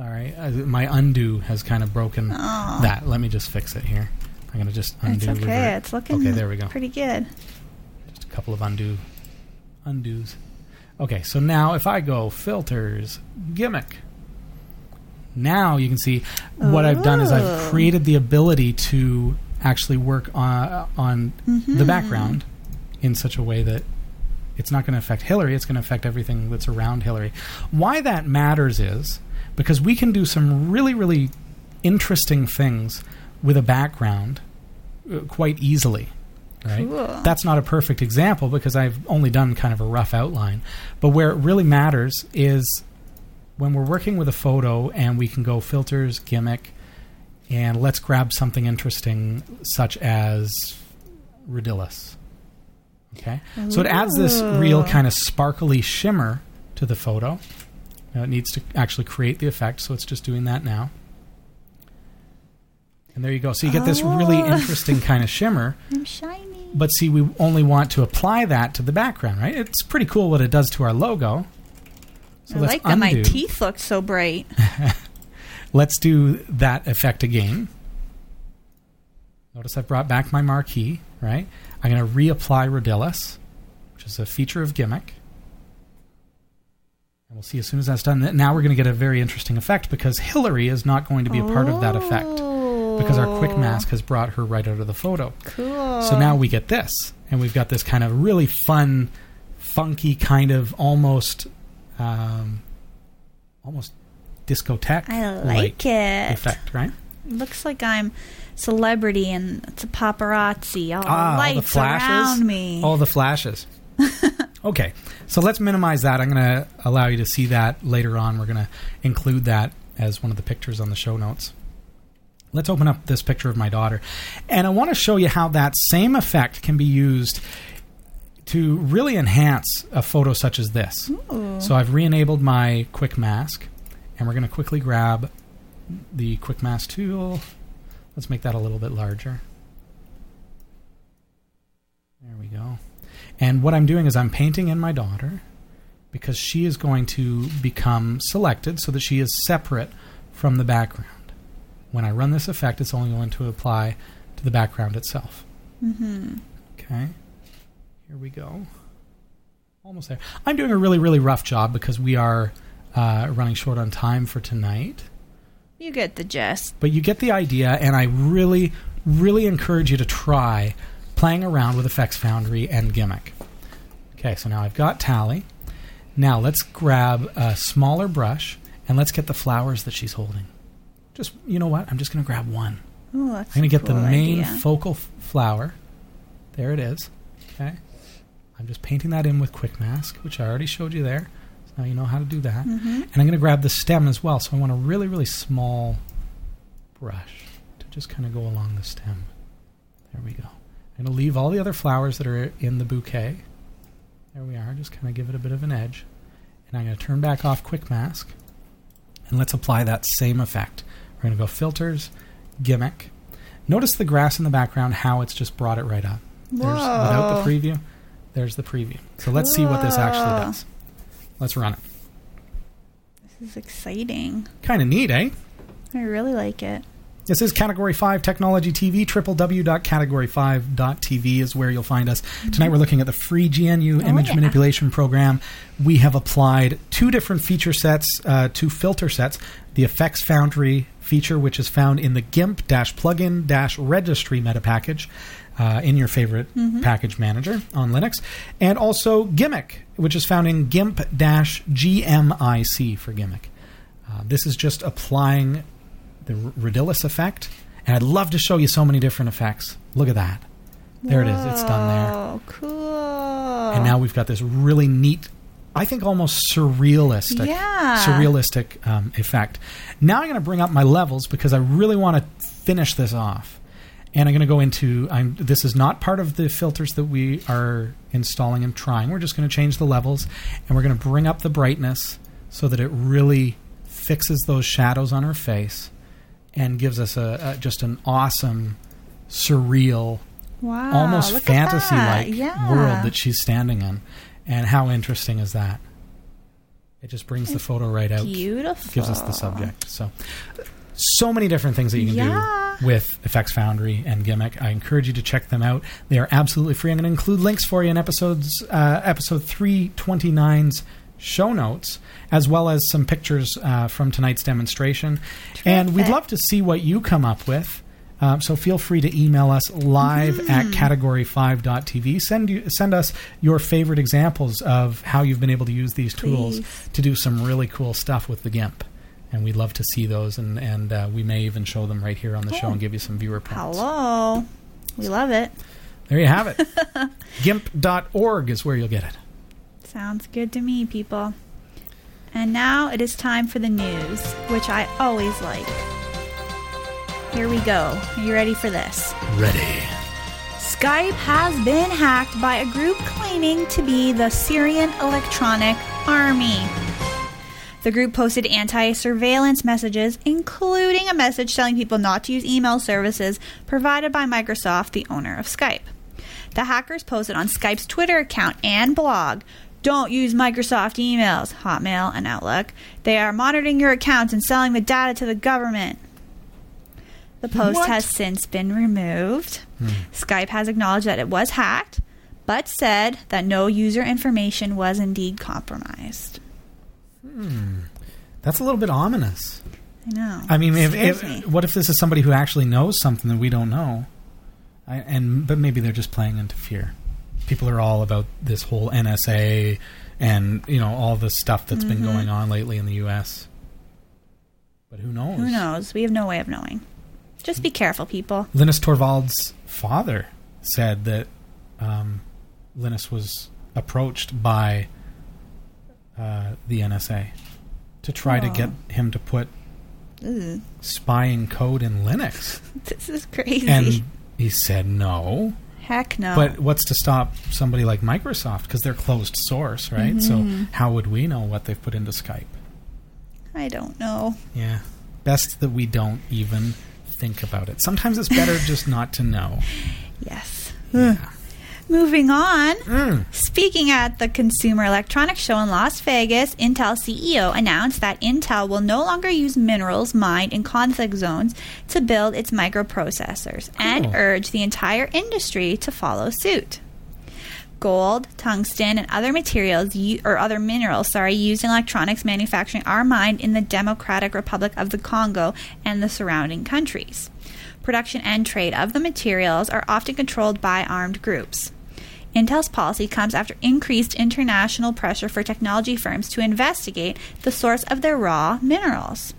A: Sorry, uh, my undo has kind of broken that. Let me just fix it here. I'm gonna just undo.
B: It's okay.
A: revert.
B: It's looking
A: Okay, there we go.
B: pretty good.
A: Just a couple of undo undos. Okay, so now if I go filters, G'MIC. Now you can see what I've done is I've
B: Oh.
A: created the ability to actually work on on the background in such a way that it's not going to affect Hillary, it's going to affect everything that's around Hillary. Why that matters is because we can do some really really interesting things with a background uh, quite easily. Right?
B: Cool.
A: That's not a perfect example because I've only done kind of a rough outline. But where it really matters is when we're working with a photo and we can go filters, G'MIC, and let's grab something interesting such as Rodilius. Okay? So it adds this real kind of sparkly shimmer to the photo. Now it needs to actually create the effect, so it's just doing that now. And there you go. So you get this really
B: Oh.
A: interesting kind of shimmer. (laughs)
B: I'm shiny.
A: But see, we only want to apply that to the background, right? It's pretty cool what it does to our logo. So
B: I like that my teeth look so bright. (laughs) (laughs)
A: Let's do that effect again. Notice I've brought back my marquee, right? I'm going to reapply Rodilius, which is a feature of G'MIC. And we'll see as soon as that's done. Now we're going to get a very interesting effect because Hillary is not going to be a part of that effect because our quick mask has brought her right out of the photo.
B: Cool.
A: So now we get this, and we've got this kind of really fun, funky kind of almost, um, almost discotheque
B: I like it.
A: effect, right?
B: Looks like I'm celebrity and it's a paparazzi. All
A: Ah, all
B: lights
A: the flashes,
B: around me.
A: all the flashes. (laughs) okay, so let's minimize that. I'm going to allow you to see that later on. We're going to include that as one of the pictures on the show notes. Let's open up this picture of my daughter, and I want to show you how that same effect can be used to really enhance a photo such as this. So I've re-enabled my quick mask, and we're going to quickly grab the quick mask tool. Let's make that a little bit larger. There we go. And what I'm doing is I'm painting in my daughter because she is going to become selected so that she is separate from the background. When I run this effect, it's only going to apply to the background itself.
B: mm-hmm.
A: Okay. Here we go. Almost there. I'm doing a really, really rough job because we are uh, running short on time for tonight.
B: You get the gist.
A: But you get the idea, and I really, really encourage you to try playing around with FX Foundry and G'MIC. Okay, so now I've got Tally. Now let's grab a smaller brush and let's get the flowers that she's holding. Just, you know what? I'm just going to grab one.
B: Oh, that's
A: I'm going to get the main
B: idea.
A: focal f- flower. There it is. Okay. I'm just painting that in with Quick Mask, which I already showed you there. So now you know how to do that.
B: Mhm.
A: And I'm going to grab the stem as well. So I want a really, really small brush to just kind of go along the stem. There we go. I'm going to leave all the other flowers that are in the bouquet. There we are. Just kind of give it a bit of an edge. And I'm going to turn back off Quick Mask. And let's apply that same effect. We're going to go Filters, G'MIC. Notice the grass in the background, how it's just brought it right up. There's, without the preview, there's the preview. So let's see what this actually does. Let's run it.
B: This is exciting.
A: Kind of neat, eh?
B: I really like it.
A: This is Category 5 Technology TV. www.category5.tv is where you'll find us. Tonight we're looking at the free GNU
B: Oh,
A: image
B: yeah.
A: manipulation program. We have applied two different feature sets, uh, two filter sets. The FX Foundry feature, which is found in the GIMP plugin registry meta package. Uh, in your favorite package manager on Linux, and also G'MIC, which is found in GIMP GMIC for G'MIC. Uh, this is just applying the R- effect, and I'd love to show you so many different effects. Look at that. There it is. It's done there.
B: Oh, cool.
A: And now we've got this really neat, I think almost surrealistic,
B: Yeah.
A: surrealistic um, effect. Now I'm going to bring up my levels because I really want to finish this off. And I'm going to go into. I'm, this is not part of the filters that we are installing and trying. We're just going to change the levels, and we're going to bring up the brightness so that it really fixes those shadows on her face, and gives us a, a just an awesome, surreal
B: wow,
A: almost fantasy like
B: that. yeah.
A: world that she's standing in. And how interesting is that? It just brings the photo right out,
B: Beautiful.
A: gives us the subject. So, so many different things that you can
B: Yeah.
A: do with FX Foundry and G'MIC. I encourage you to check them out. They are absolutely free. I'm going to include links for you in episodes, uh, episode 329's show notes, as well as some pictures uh, from tonight's demonstration. And we'd love to see what you come up with. Um, so feel free to email us live
B: Mm-hmm.
A: at category5.tv. Send you send us your favorite examples of how you've been able to use these tools to do some really cool stuff with the GIMP. And we'd love to see those, and, and uh, we may even show them right here on the show and give you some viewer points.
B: Hello. We love it.
A: There you have it. (laughs) GIMP.org is where you'll get it.
B: Sounds good to me, people. And now it is time for the news, which I always like. Here we go. Are you ready for this?
D: Ready.
B: Skype has been hacked by a group claiming to be the Syrian Electronic Army. The group posted anti surveillance messages, including a message telling people not to use email services provided by Microsoft, the owner of Skype. The hackers posted on Skype's Twitter account and blog don't use Microsoft emails, Hotmail, and Outlook. They are monitoring your accounts and selling the data to the government. The post
A: What?
B: has since been removed. Skype has acknowledged that it was hacked, but said that no user information was indeed compromised. Hmm.
A: That's a little bit ominous.
B: I know.
A: I mean, if, if, what if this is somebody who actually knows something that we don't know? I, and but maybe they're just playing into fear. People are all about this whole NSA and you know all the stuff that's been going on lately in the U.S. But who knows?
B: Who knows? We have no way of knowing. Just be careful, people.
A: Linus Torvalds' father said that um, Linus was approached by uh, the NSA to try to get him to put
B: Ugh,
A: spying code in Linux. (laughs)
B: this is crazy.
A: And he said no.
B: Heck no.
A: But what's to stop somebody like Microsoft? Because they're closed source, right? So
B: Mm-hmm.
A: how would we know what they've put into Skype?
B: I don't know.
A: Yeah. Best that we don't even think about it. Sometimes it's better (laughs) just not to know.
B: Yes.
A: Yeah.
B: Moving on.
A: Mm.
B: Speaking at the Consumer Electronics Show in Las Vegas, Intel CEO announced that Intel will no longer use minerals mined in conflict zones to build its microprocessors and
A: Cool.
B: urged the entire industry to follow suit. Gold, tungsten, and other materials or other minerals, sorry, used in electronics manufacturing are mined in the Democratic Republic of the Congo and the surrounding countries. Production and trade of the materials are often controlled by armed groups. Intel's policy comes after increased international pressure for technology firms to investigate the source of their raw minerals.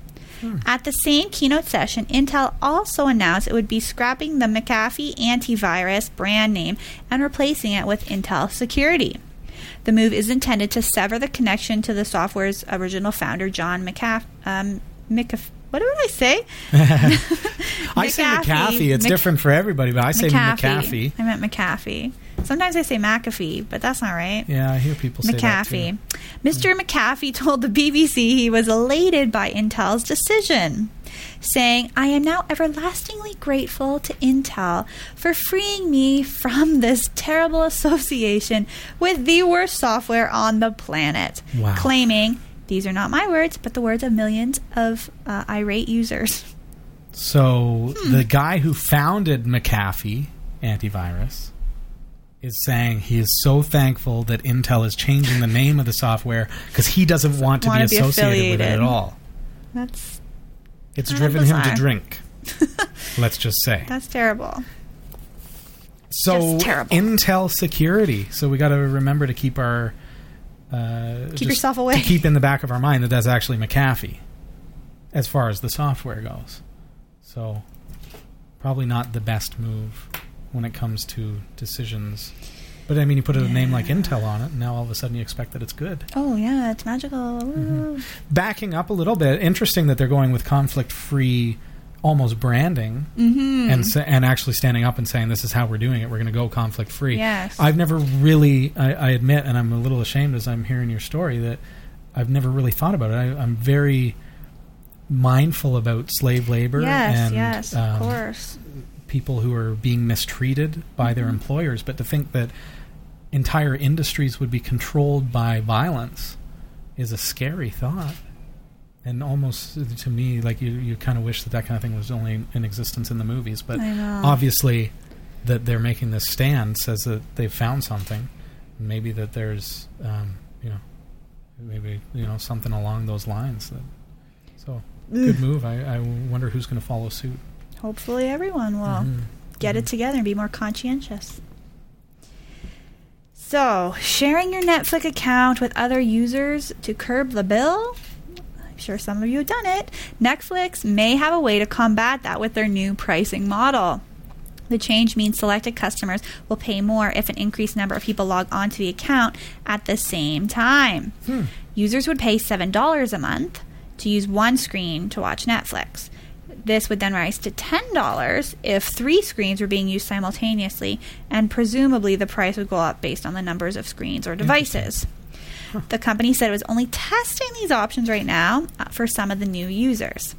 B: At the same keynote session, Intel also announced it would be scrapping the McAfee antivirus brand name and replacing it with Intel Security. The move is intended to sever the connection to the software's original founder, John McAfee. Um, McAf- what did I say? (laughs) (laughs)
A: I say
B: McAfee.
A: McAfee. It's
B: Mc-
A: different for everybody, but I say McAfee.
B: I meant McAfee. Sometimes I say McAfee, but that's not right.
A: Yeah, I hear people say.
B: McAfee. Mr. McAfee told the BBC he was elated by Intel's decision, saying, I am now everlastingly grateful to Intel for freeing me from this terrible association with the worst software on the planet.
A: Wow.
B: Claiming, these are not my words, but the words of millions of uh, irate users.
A: So
B: Hmm.
A: the guy who founded McAfee antivirus is saying he is so thankful that Intel is changing the name of the software because he doesn't want to be
B: be
A: associated with it at all.
B: That's
A: It's driven him to drink. (laughs) let's just say.
B: that's terrible.
A: So
B: just terrible.
A: Intel security. So we got to remember to keep our uh, just
B: yourself away.
A: To keep in the back of our mind that that's actually McAfee, as far as the software goes. So probably not the best move when it comes to decisions. But I mean, you put a name like Intel on it, and now all of a sudden you expect that it's good.
B: Oh yeah, it's magical. Woo.
A: Backing up a little bit, interesting that they're going with conflict-free, almost branding,
B: Mm-hmm.
A: and and actually standing up and saying this is how we're doing it. We're going to go conflict-free.
B: Yes.
A: I've never really, I, I admit, and I'm a little ashamed as I'm hearing your story that I've never really thought about it. I, I'm very mindful about slave labor
B: Yes,
A: and
B: yes,
A: um,
B: of course.
A: People who are being mistreated by their employers, but to think that entire industries would be controlled by violence is a scary thought. And almost to me, like you, you kind of wish that that kind of thing was only in existence in the movies. But obviously, that they're making this stand says that they've found something. Maybe that there's, um, you know, maybe you know something along those lines. That so good move. I, I wonder who's going to follow suit.
B: Hopefully, everyone will
A: Mhm.
B: get it together and be more conscientious. So, sharing your Netflix account with other users to curb the bill? I'm sure some of you have done it. Netflix may have a way to combat that with their new pricing model. The change means selected customers will pay more if an increased number of people log onto the account at the same time. Users would pay $7 a month to use one screen to watch Netflix. This would then rise to $10 if three screens were being used simultaneously, and presumably the price would go up based on the numbers of screens or devices. The company said it was only testing these options right now uh, for some of the new users.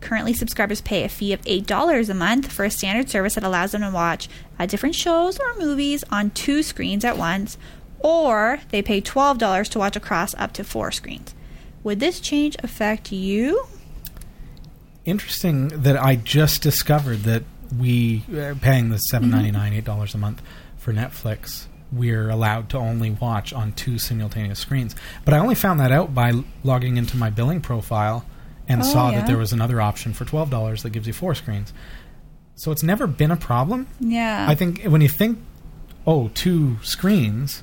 B: Currently, subscribers pay a fee of $8 a month for a standard service that allows them to watch uh, different shows or movies on two screens at once, or they pay $12 to watch across up to four screens. Would this change affect you?
A: Interesting that I just discovered that we uh, paying the seven ninety nine eight dollars a month for Netflix. We're allowed to only watch on two simultaneous screens, but I only found that out by logging into my billing profile and
B: Oh,
A: saw
B: yeah.
A: that there was another option for twelve dollars that gives you four screens. So it's never been a problem.
B: Yeah.
A: I think when you think, oh, two screens,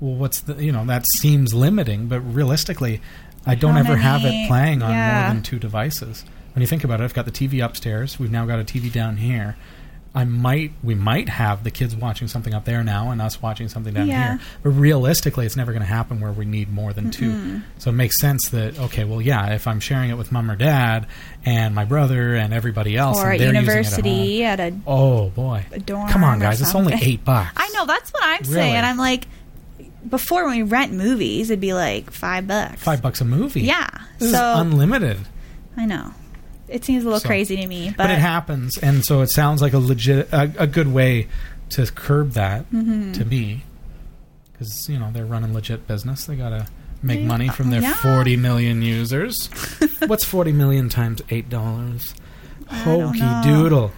A: well, what's the you know that seems limiting, but realistically, I don't
B: How
A: ever have it playing on
B: yeah.
A: more than two devices. When you think about it, I've got the TV upstairs. We've now got a TV down here. I might, we might have the kids watching something up there now, and us watching something down
B: Yeah.
A: here. But realistically, it's never going to happen where we need more than two. So it makes sense that okay, well, yeah, if I'm sharing it with mom or dad and my brother and everybody else,
B: or
A: and
B: at university at, a
A: it at home, oh boy, a
B: dorm
A: come on, guys, it's only eight bucks.
B: I know that's what I'm
A: Really?
B: saying. I'm like, before when we rent movies, it'd be like five bucks.
A: five bucks a movie.
B: Yeah.
A: This
B: so
A: is unlimited.
B: I know it seems a little
A: So-
B: crazy to me, but,
A: But, it happens, and so it sounds like a legit, a, a good way to curb that
B: Mm-hmm.
A: to me, because you know they're running legit business. They gotta make money from their
B: yeah.
A: forty million users. (laughs) What's forty million times eight dollars? Hokey doodle.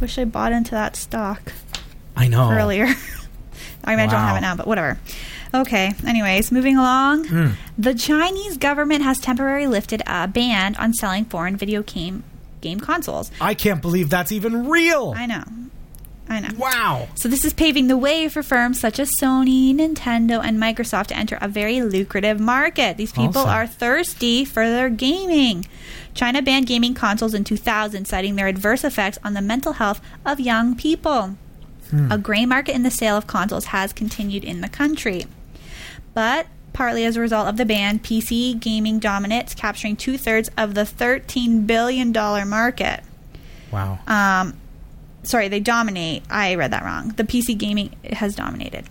B: wish I bought into that stock
A: I know.
B: earlier. (laughs) I mean, I don't have it now, but whatever. Okay. Anyways, moving along.
A: Mm.
B: The Chinese government has temporarily lifted a ban on selling foreign video game game consoles.
A: I can't believe that's even real.
B: I know. I know.
A: wow.
B: So this is paving the way for firms such as Sony, Nintendo, and Microsoft to enter a very lucrative market. These people
A: Awesome.
B: are thirsty for their gaming. China banned gaming consoles in 2000, citing their adverse effects on the mental health of young people. A gray market in the sale of consoles has continued in the country. But partly as a result of the ban, PC gaming dominates, capturing two thirds of the $13 billion market
A: Wow.
B: um, sorry, they dominate. I read that wrong. The PC gaming has dominated.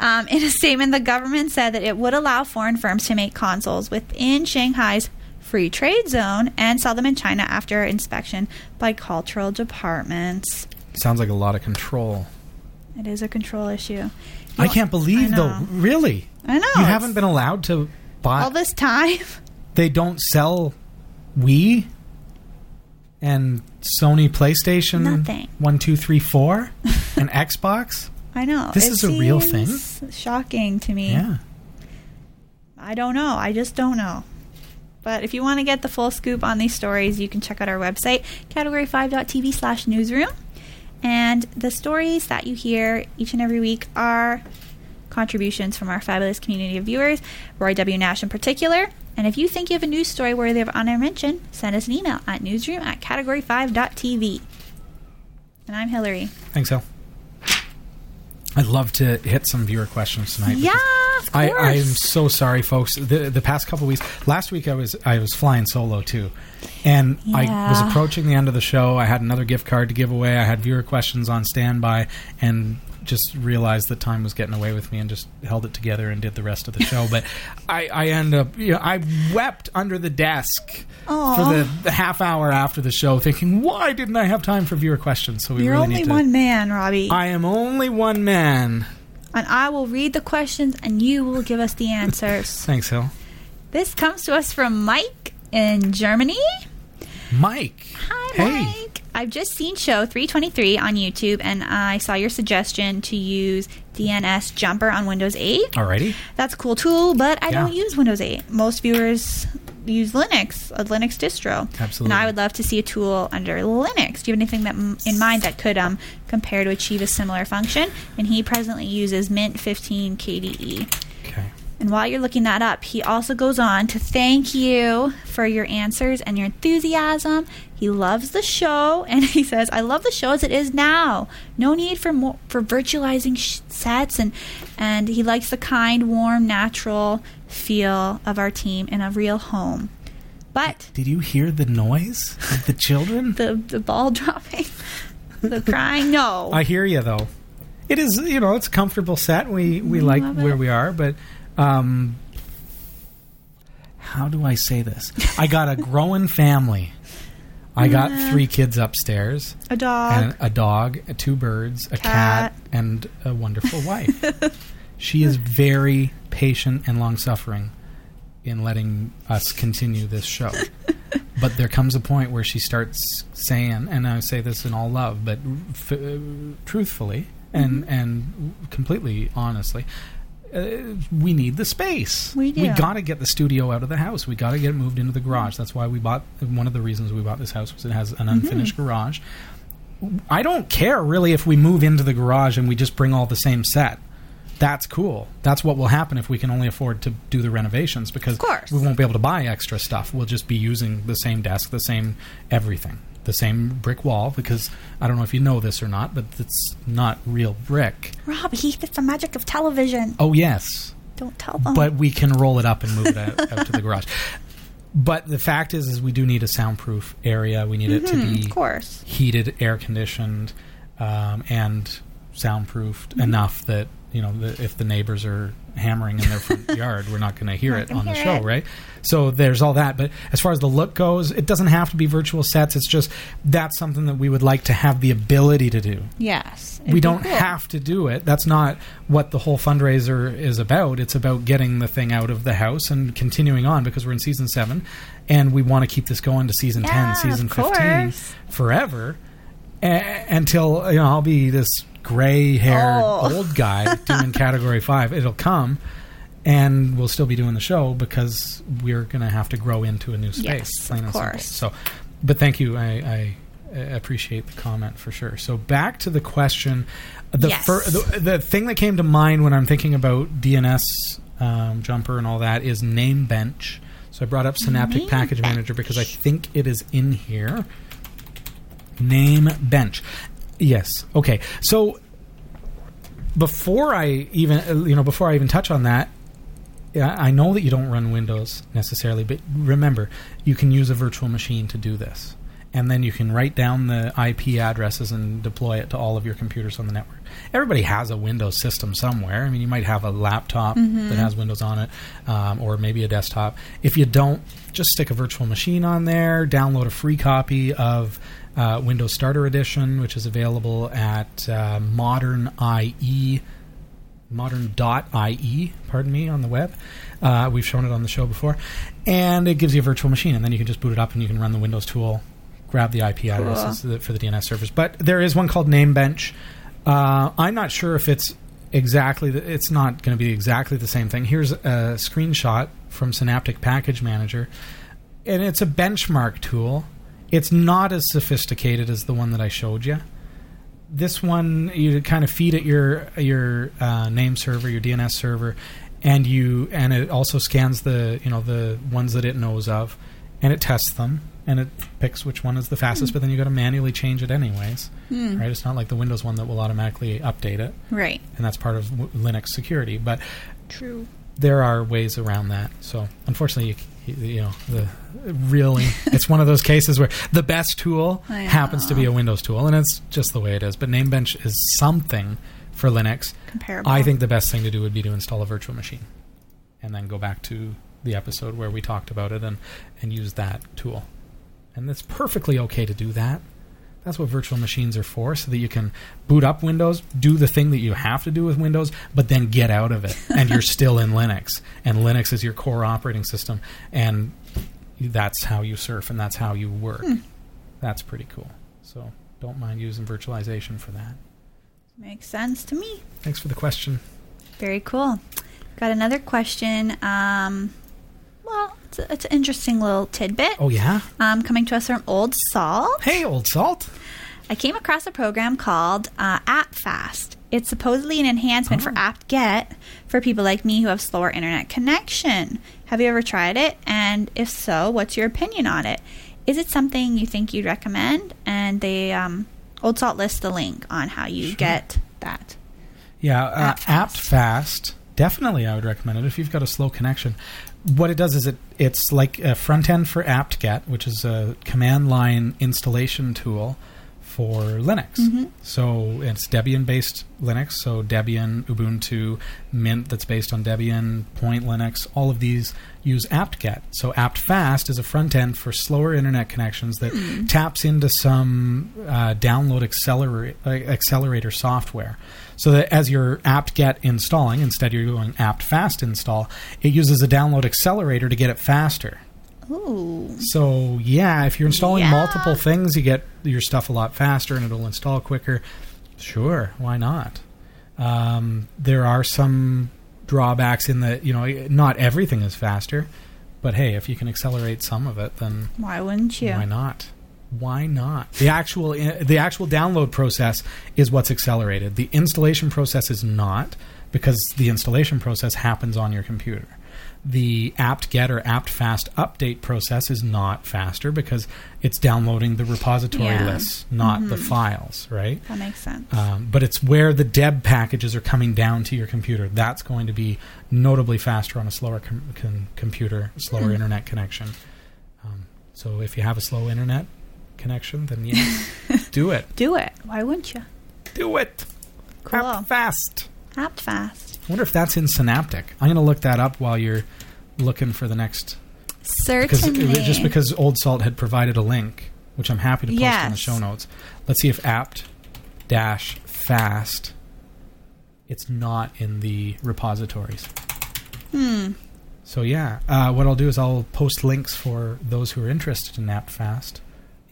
B: Um, in a statement, the government said that it would allow foreign firms to make consoles within Shanghai's free trade zone and sell them in China after inspection by cultural departments.
A: Sounds like a lot of control.
B: It is a control issue.
A: I can't believe
B: I
A: though. Really?
B: I know.
A: You haven't been allowed to buy.
B: all this time. (laughs)
A: they don't sell Wii and Sony PlayStation
B: Nothing.
A: one, two, three, four, (laughs) and Xbox.
B: I know.
A: This
B: It
A: is a real
B: thing. Shocking to me.
A: Yeah.
B: I don't know. I just don't know. But if you want to get the full scoop on these stories, you can check out our website, category5.tv slash newsroom. And the stories that you hear each and every week are contributions from our fabulous community of viewers, Roy W. Nash in particular. And if you think you have a news story worthy of honor mention, send us an email at newsroom at category5.tv. And I'm Hillary.
A: Thanks, Al. I'd love to hit some viewer questions tonight.
B: Yeah,
A: I. I'm so sorry, folks. The the past couple weeks, last week I was I was flying solo too, and I was approaching the end of the show. I had another gift card to give away. I had viewer questions on standby, and just realized that time was getting away with me, and just held it together and did the rest of the show. but (laughs) I, I end up, you know, I wept under the desk
B: Aw.
A: for the, the half hour after the show, thinking, why didn't I have time for viewer questions? So we
B: You're
A: really
B: only
A: need to.
B: one man, Robbie.
A: I am only one man.
B: And I will read the questions and you will give us the answers. (laughs)
A: Thanks, Hill.
B: This comes to us from Mike in Germany.
A: Mike.
B: Hi,
A: Hey.
B: Mike. I've just seen show 323 on YouTube and I saw your suggestion to use DNS Jumper on Windows 8.
A: Alrighty.
B: That's a cool tool, but I
A: Yeah.
B: don't use Windows 8. Most viewers use Linux, a Linux distro.
A: Absolutely.
B: And I would love to see a tool under Linux. Do you have anything that in mind that could um, compare to achieve a similar function? And he presently uses Mint 15 KDE.
A: Okay.
B: And while you're looking that up, he also goes on to thank you for your answers and your enthusiasm. He loves the show, (laughs) and he says, "I love the show as it is now. No need for more for virtualizing sh- sets, and and he likes the kind, warm, natural feel of our team in a real home." But
A: Did you hear the noise of the children? (laughs)
B: the the ball (laughs) dropping, the crying, no.
A: I hear you though. It is, you know, it's a comfortable set. We we like where
B: it.
A: we are, but Um, how do I say this? I got a growing family. I got three kids upstairs,
B: A dog.
A: and a dog, two birds, a cat,
B: Cat.
A: and a wonderful wife. (laughs) she is very patient and long suffering in letting us continue this show. (laughs) but there comes a point where she starts saying, and I say this in all love, but f- uh, truthfully and
B: Mm-hmm.
A: and completely honestly. Uh, we need the space.
B: We do.
A: We got to get the studio out of the house. We got to get it moved into the garage. That's why we bought. One of the reasons we bought this house was it has an
B: Mm-hmm.
A: unfinished garage. I don't care really if we move into the garage and we just bring all the same set. That's cool. That's what will happen if we can only afford to do the renovations because
B: Of course.
A: we won't be able to buy extra stuff. We'll just be using the same desk, the same everything, the same brick wall because I don't know if you know this or not, but it's not real brick.
B: Rob, Heath, it's the magic of television.
A: Oh yes,
B: Don't tell them.
A: but we can roll it up and move it out, out to the garage. But the fact is, is we do need a soundproof area. We need it to be
B: of course.
A: heated, air conditioned, um, and soundproofed
B: Mm-hmm.
A: enough that you know the, if the neighbors are hammering in their front (laughs) yard, we're not going to hear it on the show,
B: it.
A: right? So there's all that. But as far as the look goes, it doesn't have to be virtual sets. It's just that's something that we would like to have the ability to do
B: Yes.
A: we don't have to do it. That's not what the whole fundraiser is about. It's about getting the thing out of the house and continuing on because we're in season seven, and we want to keep this going to season
B: Yeah,
A: ten, season fifteen, forever, a- until you know I'll be this gray-haired
B: Oh. (laughs)
A: old guy doing category five. It'll come. And we'll still be doing the show because we're going to have to grow into a new space,
B: Yes,
A: plain
B: of
A: and simple.
B: course.
A: So, but thank you. I, I appreciate the comment for sure. So back to the question. The,
B: Yes.
A: fir- the the thing that came to mind when I'm thinking about DNS um, jumper and all that is Namebench. So I brought up Synaptic
B: Name
A: Package Manager because I think it is in here. Name bench. Yes. Okay. So before I even uh, you know before I even touch on that, I know that you don't run Windows necessarily, but remember, you can use a virtual machine to do this. And then you can write down the IP addresses and deploy it to all of your computers on the network. Everybody has a Windows system somewhere. I mean, you might have a laptop that has Windows on it, um, or maybe a desktop. If you don't, just stick a virtual machine on there, download a free copy of uh, Windows Starter Edition, which is available at uh, Modern IE modern.ie, pardon me, on the web. Uh, we've shown it on the show before. And it gives you a virtual machine, and then you can just boot it up and you can run the Windows tool, grab the IP addresses that- for the DNS servers. But there is one called Namebench. Uh, I'm not sure if it's exactly, the, it's not going to be exactly the same thing. Here's a screenshot from Synaptic Package Manager, and it's a benchmark tool. It's not as sophisticated as the one that I showed you this one you kind of feed it your your uh, name server, your DNS server, and you and it also scans the you know the ones that it knows of, and it tests them and it picks which one is the fastest. But then you got to manually change it anyways, right? It's not like the Windows one that will automatically update it,
B: Right.
A: and that's part of w- Linux security. But
B: True.
A: there are ways around that. So unfortunately, you, you know, the really, (laughs) it's one of those cases where the best tool happens to be a Windows tool, and it's just the way it is. But Namebench is something for Linux.
B: Comparable.
A: I think the best thing to do would be to install a virtual machine, and then go back to the episode where we talked about it and and use that tool. And it's perfectly okay to do that. That's what virtual machines are for, so that you can boot up Windows, do the thing that you have to do with Windows, but then get out of it, and you're (laughs) still in Linux. And Linux is your core operating system, and that's how you surf, and that's how you work. That's pretty cool. So don't mind using virtualization for that.
B: Makes sense to me.
A: Thanks for the question.
B: Very cool. Got another question. Um, well, it's, a, it's an interesting little tidbit.
A: Oh yeah,
B: Um, coming to us from Old Salt.
A: hey, old salt.
B: I came across a program called uh, AppFast. It's supposedly an enhancement for apt-get for people like me who have slower internet connection. Have you ever tried it? And if so, what's your opinion on it? Is it something you think you'd recommend? And they um, Old Salt lists the link on how you get that.
A: Yeah, uh,
B: AppFast.
A: apt fast. Definitely, I would recommend it if you've got a slow connection. What it does is it it's like a front end for apt-get, which is a command line installation tool for Linux. So it's Debian based Linux. So Debian, Ubuntu, Mint that's based on Debian, Point Linux, all of these use apt-get. So apt-fast is a front end for slower internet connections that taps into some uh, download accelerator, uh, accelerator software. So that as you're apt-get installing, instead you're going apt-fast install, it uses a download accelerator to get it faster.
B: Ooh.
A: So yeah, if you're installing
B: Yeah.
A: multiple things, you get your stuff a lot faster and it'll install quicker. Sure, why not? Um, there are some drawbacks in that you know not everything is faster, but hey, if you can accelerate some of it, then
B: Why wouldn't you?
A: why not? Why not? The actual the actual download process is what's accelerated. The installation process is not because the installation process happens on your computer. The apt-get or apt-fast update process is not faster because it's downloading the repository
B: Yeah.
A: lists, not the files, right?
B: That makes sense.
A: Um, but it's where the deb packages are coming down to your computer. That's going to be notably faster on a slower com- com- computer, slower
B: Hmm.
A: internet connection. Um, so if you have a slow internet connection, then yes, (laughs) do it.
B: Do it. Why wouldn't you?
A: Do it.
B: Cool.
A: App fast.
B: Apt fast.
A: I wonder if that's in Synaptic. I'm going to look that up while you're looking for the next. Because just because Old Salt had provided a link, which I'm happy to post in the show notes. Let's see if apt dash fast. It's not in the repositories.
B: Hmm.
A: So yeah, uh, what I'll do is I'll post links for those who are interested in apt fast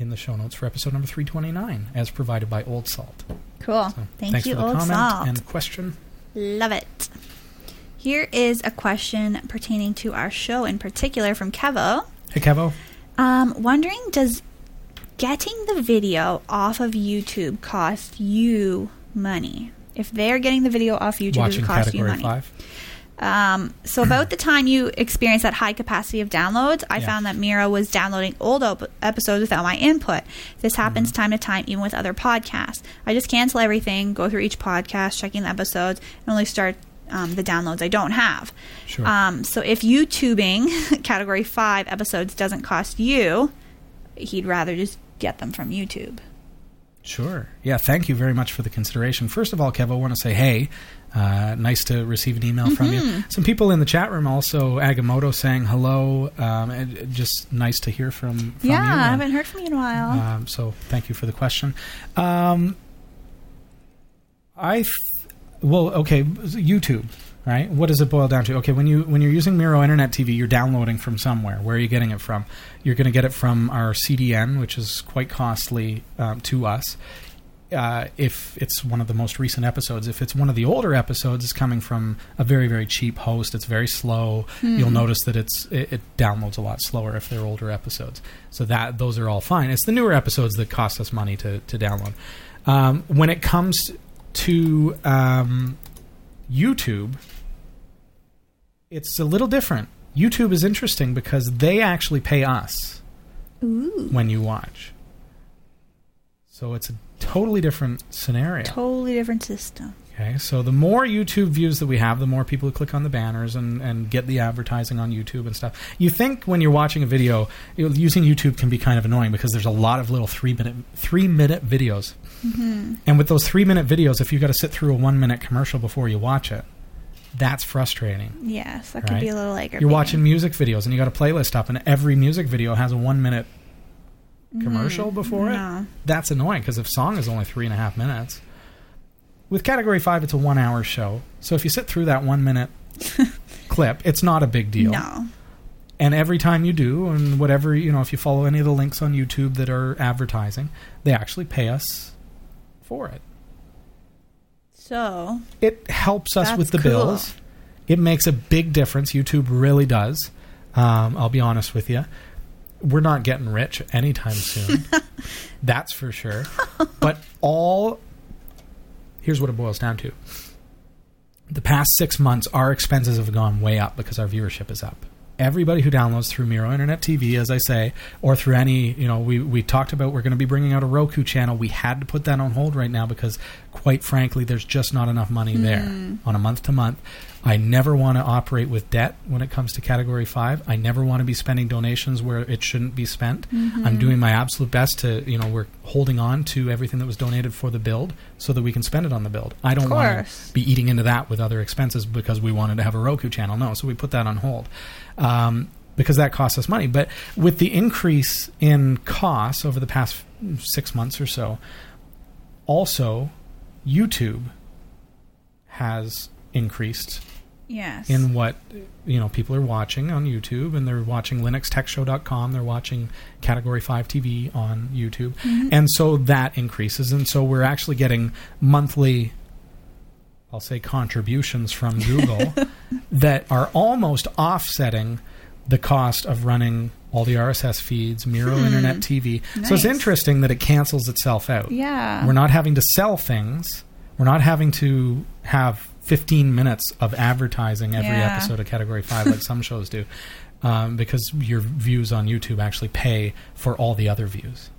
A: in the show notes for episode number 329, as provided by Old Salt.
B: Cool.
A: So
B: Thank
A: thanks
B: you,
A: for the
B: Old
A: comment
B: Salt.
A: and question.
B: Love it. Here is a question pertaining to our show in particular from Kevo.
A: Hey Kevo,
B: Um, wondering does getting the video off of YouTube cost you money? If they're getting the video off YouTube, does
A: watching
B: it cost you money?
A: five.
B: Um, so about the time you experienced that high capacity of downloads, I
A: Yeah.
B: found that Miro was downloading old op- episodes without my input. This happens
A: Mm-hmm.
B: time to time, even with other podcasts. I just cancel everything, go through each podcast, checking the episodes, and only start um, the downloads I don't have.
A: Sure.
B: Um, so if YouTubing (laughs) category five episodes doesn't cost you, he'd rather just get them from YouTube.
A: Sure. Yeah, thank you very much for the consideration. First of all, Kev, I want to say, hey, uh, nice to receive an email from
B: Mm-hmm.
A: you. Some people in the chat room also, Agamotto saying hello. Um, and just nice to hear from, from
B: yeah,
A: you.
B: I haven't heard from you in a while.
A: Um, so thank you for the question. Um, I, th- well, okay, YouTube, right? What does it boil down to? Okay, when you when you're using Miro Internet TV, you're downloading from somewhere. Where are you getting it from? You're going to get it from our CDN, which is quite costly um, to us. Uh, if it's one of the most recent episodes, if it's one of the older episodes, it's coming from a very very cheap host. It's very slow. You'll notice that it's it, it downloads a lot slower if they're older episodes. So that those are all fine. It's the newer episodes that cost us money to to download. Um, when it comes to um, YouTube, it's a little different. YouTube is interesting because they actually pay us
B: Ooh,
A: when you watch. So it's a totally different scenario.
B: totally different system.
A: Okay, so the more YouTube views that we have, the more people who click on the banners and, and get the advertising on YouTube and stuff. You think when you're watching a video, using YouTube can be kind of annoying because there's a lot of little three minute three minute videos, mm-hmm. and with those three minute videos, if you've got to sit through a one minute commercial before you watch it, that's frustrating.
B: Yes, that could
A: Right.
B: be a little aggravating.
A: You're watching music videos and you got a playlist up, and every music video has a one minute commercial before it. That's annoying because if song is only three and a half minutes. With category five, it's a one hour show. So if you sit through that one minute (laughs) clip, it's not a big deal.
B: No.
A: And every time you do, and whatever, you know, if you follow any of the links on YouTube that are advertising, they actually pay us for it.
B: So
A: It helps us with the
B: cool.
A: bills. It makes a big difference. YouTube really does. Um, I'll be honest with you. We're not getting rich anytime soon. (laughs) That's for sure. But all here's what it boils down to. The past six months, our expenses have gone way up because our viewership is up. Everybody who downloads through Miro Internet TV, as I say, or through any, you know, we, we talked about we're going to be bringing out a Roku channel. We had to put that on hold right now because, quite frankly, there's just not enough money there on a month to month. I never want to operate with debt when it comes to category five. I never want to be spending donations where it shouldn't be spent.
B: Mm-hmm.
A: I'm doing my absolute best to, you know, we're holding on to everything that was donated for the build so that we can spend it on the build. I don't want to be eating into that with other expenses because we wanted to have a Roku channel. No, so we put that on hold. Um, because that costs us money. But with the increase in costs over the past six months or so, also YouTube has increased
B: Yes.
A: in what you know people are watching on YouTube, and they're watching LinuxTechShow.com. They're watching Category Five TV on YouTube, and so that increases, and so we're actually getting monthly. I'll say contributions from Google (laughs) that are almost offsetting the cost of running all the RSS feeds, Miro Internet TV. So it's interesting that it cancels itself out.
B: yeah.
A: We're not having to sell things. We're not having to have 15 minutes of advertising every
B: Yeah.
A: episode of Category 5 like some (laughs) shows do. Um, because your views on YouTube actually pay for all the other views.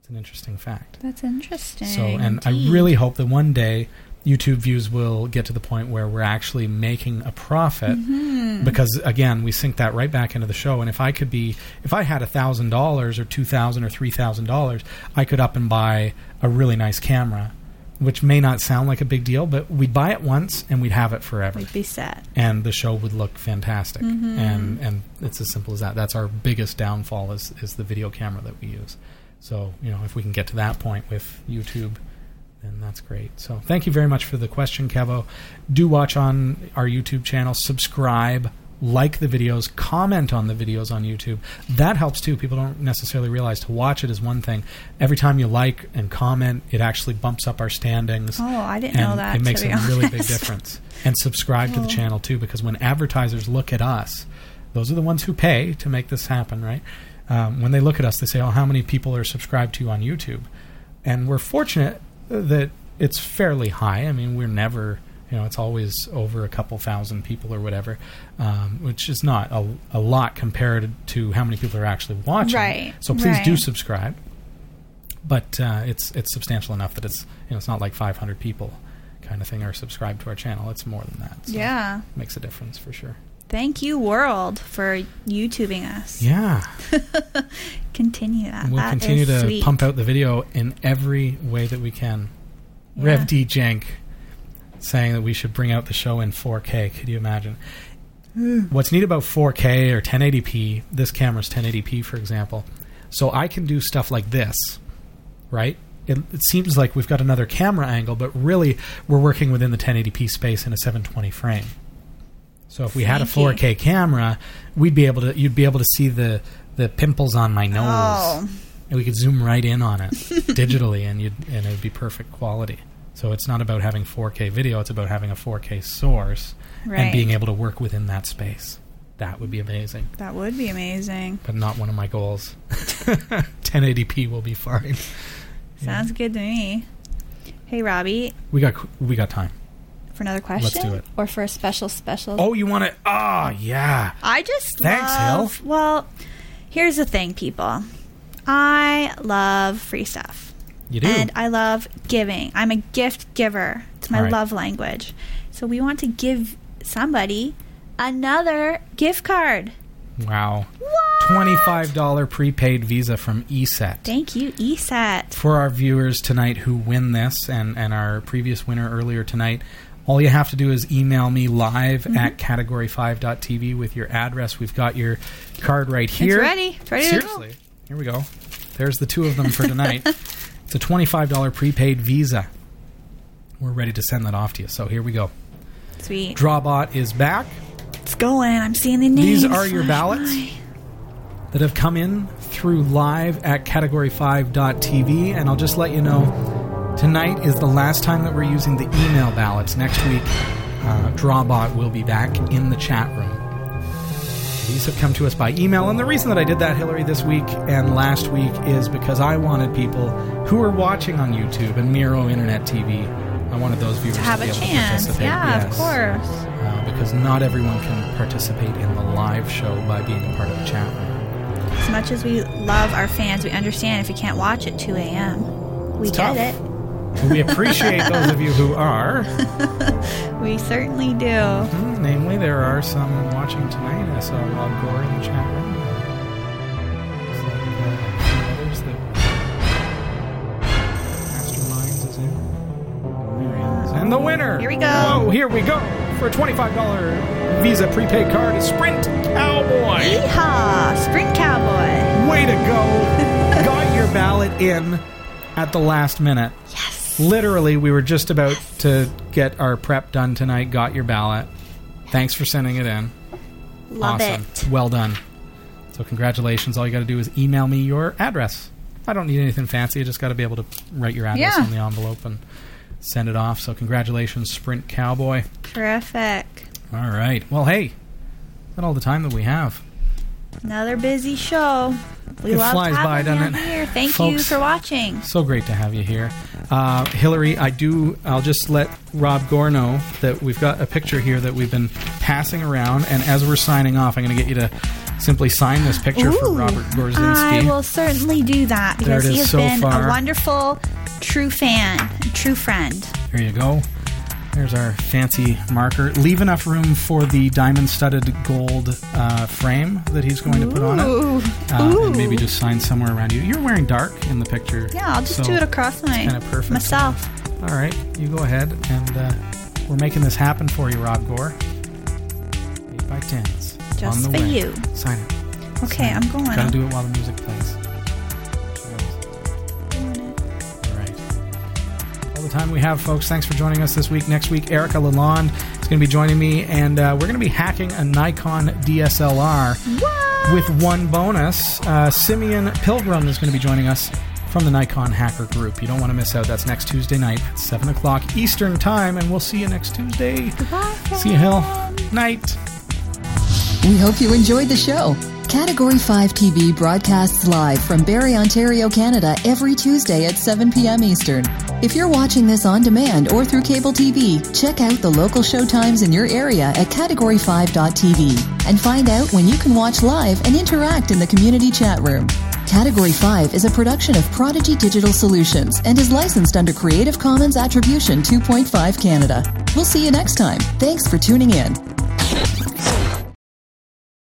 A: It's an interesting fact.
B: That's interesting.
A: So, and I really hope that one day YouTube views will get to the point where we're actually making a profit.
B: Mm-hmm.
A: Because again, we sink that right back into the show. And if I could be, if I had a thousand dollars or two thousand or three thousand dollars, I could up and buy a really nice camera, which may not sound like a big deal, but we'd buy it once and we'd have it forever
B: We'd be set.
A: and the show would look fantastic.
B: Mm-hmm.
A: And and it's as simple as that. That's our biggest downfall is is the video camera that we use. So you know if we can get to that point with YouTube, then that's great. So thank you very much for the question, Kevo. Do watch on our YouTube channel. Subscribe. Like the videos, comment on the videos on YouTube. That helps too. People don't necessarily realize to watch it is one thing. Every time you like and comment, it actually bumps up our standings
B: Oh, I didn't
A: and
B: know that.
A: It makes a
B: be
A: really big difference. And subscribe to the
B: Oh.
A: channel too, because when advertisers look at us, those are the ones who pay to make this happen, right? Um, when they look at us, they say, "Oh, how many people are subscribed to you on YouTube?" And we're fortunate that it's fairly high. I mean, we're never, you know, it's always over a couple thousand people or whatever, um, which is not a, a lot compared to how many people are actually watching.
B: Right,
A: So please do subscribe. But uh, it's it's substantial enough that it's you know it's not like 500 people kind of thing are subscribed to our channel. It's more than that. So
B: Yeah.
A: it makes a difference for sure.
B: Thank you, world, for YouTubing us.
A: Yeah, (laughs)
B: Continue that.
A: and we'll
B: That
A: continue to
B: sweet.
A: pump out the video in every way that we can.
B: Yeah.
A: Rev D Jank saying that we should bring out the show in 4K. Could you imagine? Mm. What's neat about 4K or 1080p, this camera's 1080p, for example, so I can do stuff like this, right? It, it seems like we've got another camera angle, but really we're working within the 1080p space in a 720 frame. So if we had a 4K camera, we'd be able to you'd be able to see the the pimples on my nose.
B: Oh,
A: And we could zoom right in on it (laughs) digitally, and you'd and it'd be perfect quality. So it's not about having 4K video; it's about having a 4K source and being able to work within that space. That would be amazing,
B: that would be amazing.
A: but not one of my goals. (laughs) 1080p will be fine.
B: Sounds good to me. Hey, Robbie,
A: We got we got time.
B: For another question?
A: do it.
B: Or for a special, special?
A: Oh, you want to? Oh, ah, yeah.
B: I just
A: Thanks,
B: love.
A: Hill.
B: Well, here's the thing, people. I love free stuff.
A: You do.
B: And I love giving. I'm a gift giver. It's my
A: right.
B: love language. So we want to give somebody another gift card.
A: wow.
B: What?
A: $25 prepaid Visa from ESET.
B: Thank you, E ESET.
A: for our viewers tonight who win this and, and our previous winner earlier tonight, all you have to do is email me live
B: Mm-hmm.
A: at category5.tv with your address. We've got your card right here.
B: ready. It's ready to go.
A: Seriously. Here we go. There's the two of them for tonight. (laughs) it's a $25 prepaid Visa. We're ready to send that off to you. So here we go.
B: Sweet.
A: Drawbot is back.
B: It's going. I'm seeing the names.
A: These are your ballots that have come in through live at category5.tv. And I'll just let you know tonight is the last time that we're using the email ballots. Next week, uh, Drawbot will be back in the chat room. These have come to us by email. And the reason that I did that, Hillary, this week and last week is because I wanted people who are watching on YouTube and Miro Internet TV. I wanted those viewers
B: To have
A: be
B: a
A: able
B: chance.
A: to participate.
B: Yeah,
A: Yes
B: of course.
A: uh, because not everyone can participate in the live show by being a part of the chat room.
B: As much as we love our fans, we understand if you can't watch at 2 a.m. We
A: It's
B: get
A: tough.
B: it.
A: We appreciate those of you who are. (laughs)
B: We certainly do.
A: Hmm, Namely, there are some watching tonight. I saw Rob Gore in the chat room. Like uh, others that Masterminds is in. There he is. And the winner!
B: Here we go.
A: Whoa, here we go! For a $25 Visa prepaid card is Sprint Cowboy!
B: Yeehaw! Sprint Cowboy.
A: Way to go! (laughs) Got your ballot in at the last minute.
B: Yes.
A: Literally, we were just about to get our prep done tonight. Got your ballot. Thanks for sending it in.
B: Love
A: awesome.
B: it.
A: Well done. So, congratulations. All you got to do is email me your address. I don't need anything fancy. I just got to be able to write your address
B: Yeah.
A: on the envelope and send it off. So, congratulations, Sprint Cowboy.
B: Terrific.
A: All right. Well, hey, that's all the time that we have.
B: Another busy show. We
A: It
B: love
A: flies by, doesn't it?
B: here. Thank you for watching.
A: So great to have you here. Uh, Hillary, I do, I'll just let Rob Gore know that we've got a picture here that we've been passing around, and as we're signing off, I'm going to get you to simply sign this picture for
B: Ooh,
A: Robert
B: I will certainly do that because he has
A: so
B: been
A: far.
B: a wonderful, true fan, true friend.
A: There you go. There's our fancy marker. Leave enough room for the diamond studded gold uh, frame that he's going to put on it.
B: Ooh.
A: Uh, and maybe just sign somewhere around you. You're wearing dark in the picture.
B: Yeah, I'll just
A: so
B: do it across my
A: kinda perfect.
B: myself.
A: All right, you go ahead, and uh, we're making this happen for you, Rob Gore. Eight by tens.
B: Just
A: on the
B: for
A: way.
B: you.
A: Sign it.
B: Okay,
A: Sign
B: I'm going.
A: Gotta do it while the music plays. Time we have, folks. Thanks for joining us this week. Next week, Erica Lalonde is going to be joining me, and uh, we're going to be hacking a Nikon DSLR
B: What?
A: with one bonus. Uh, Simeon Pilgrim is going to be joining us from the Nikon Hacker Group. You don't want to miss out. That's next Tuesday night at 7 o'clock Eastern Time, and we'll see you next Tuesday.
B: Goodbye,
A: See you, Hill. Night.
C: We hope you enjoyed the show. Category 5 TV broadcasts live from Barrie, Ontario, Canada every Tuesday at 7 p.m. Eastern. If you're watching this on demand or through cable TV, check out the local show times in your area at category5.tv and find out when you can watch live and interact in the community chat room. Category 5 is a production of Prodigy Digital Solutions and is licensed under Creative Commons Attribution 2.5 Canada. We'll see you next time. Thanks for tuning in.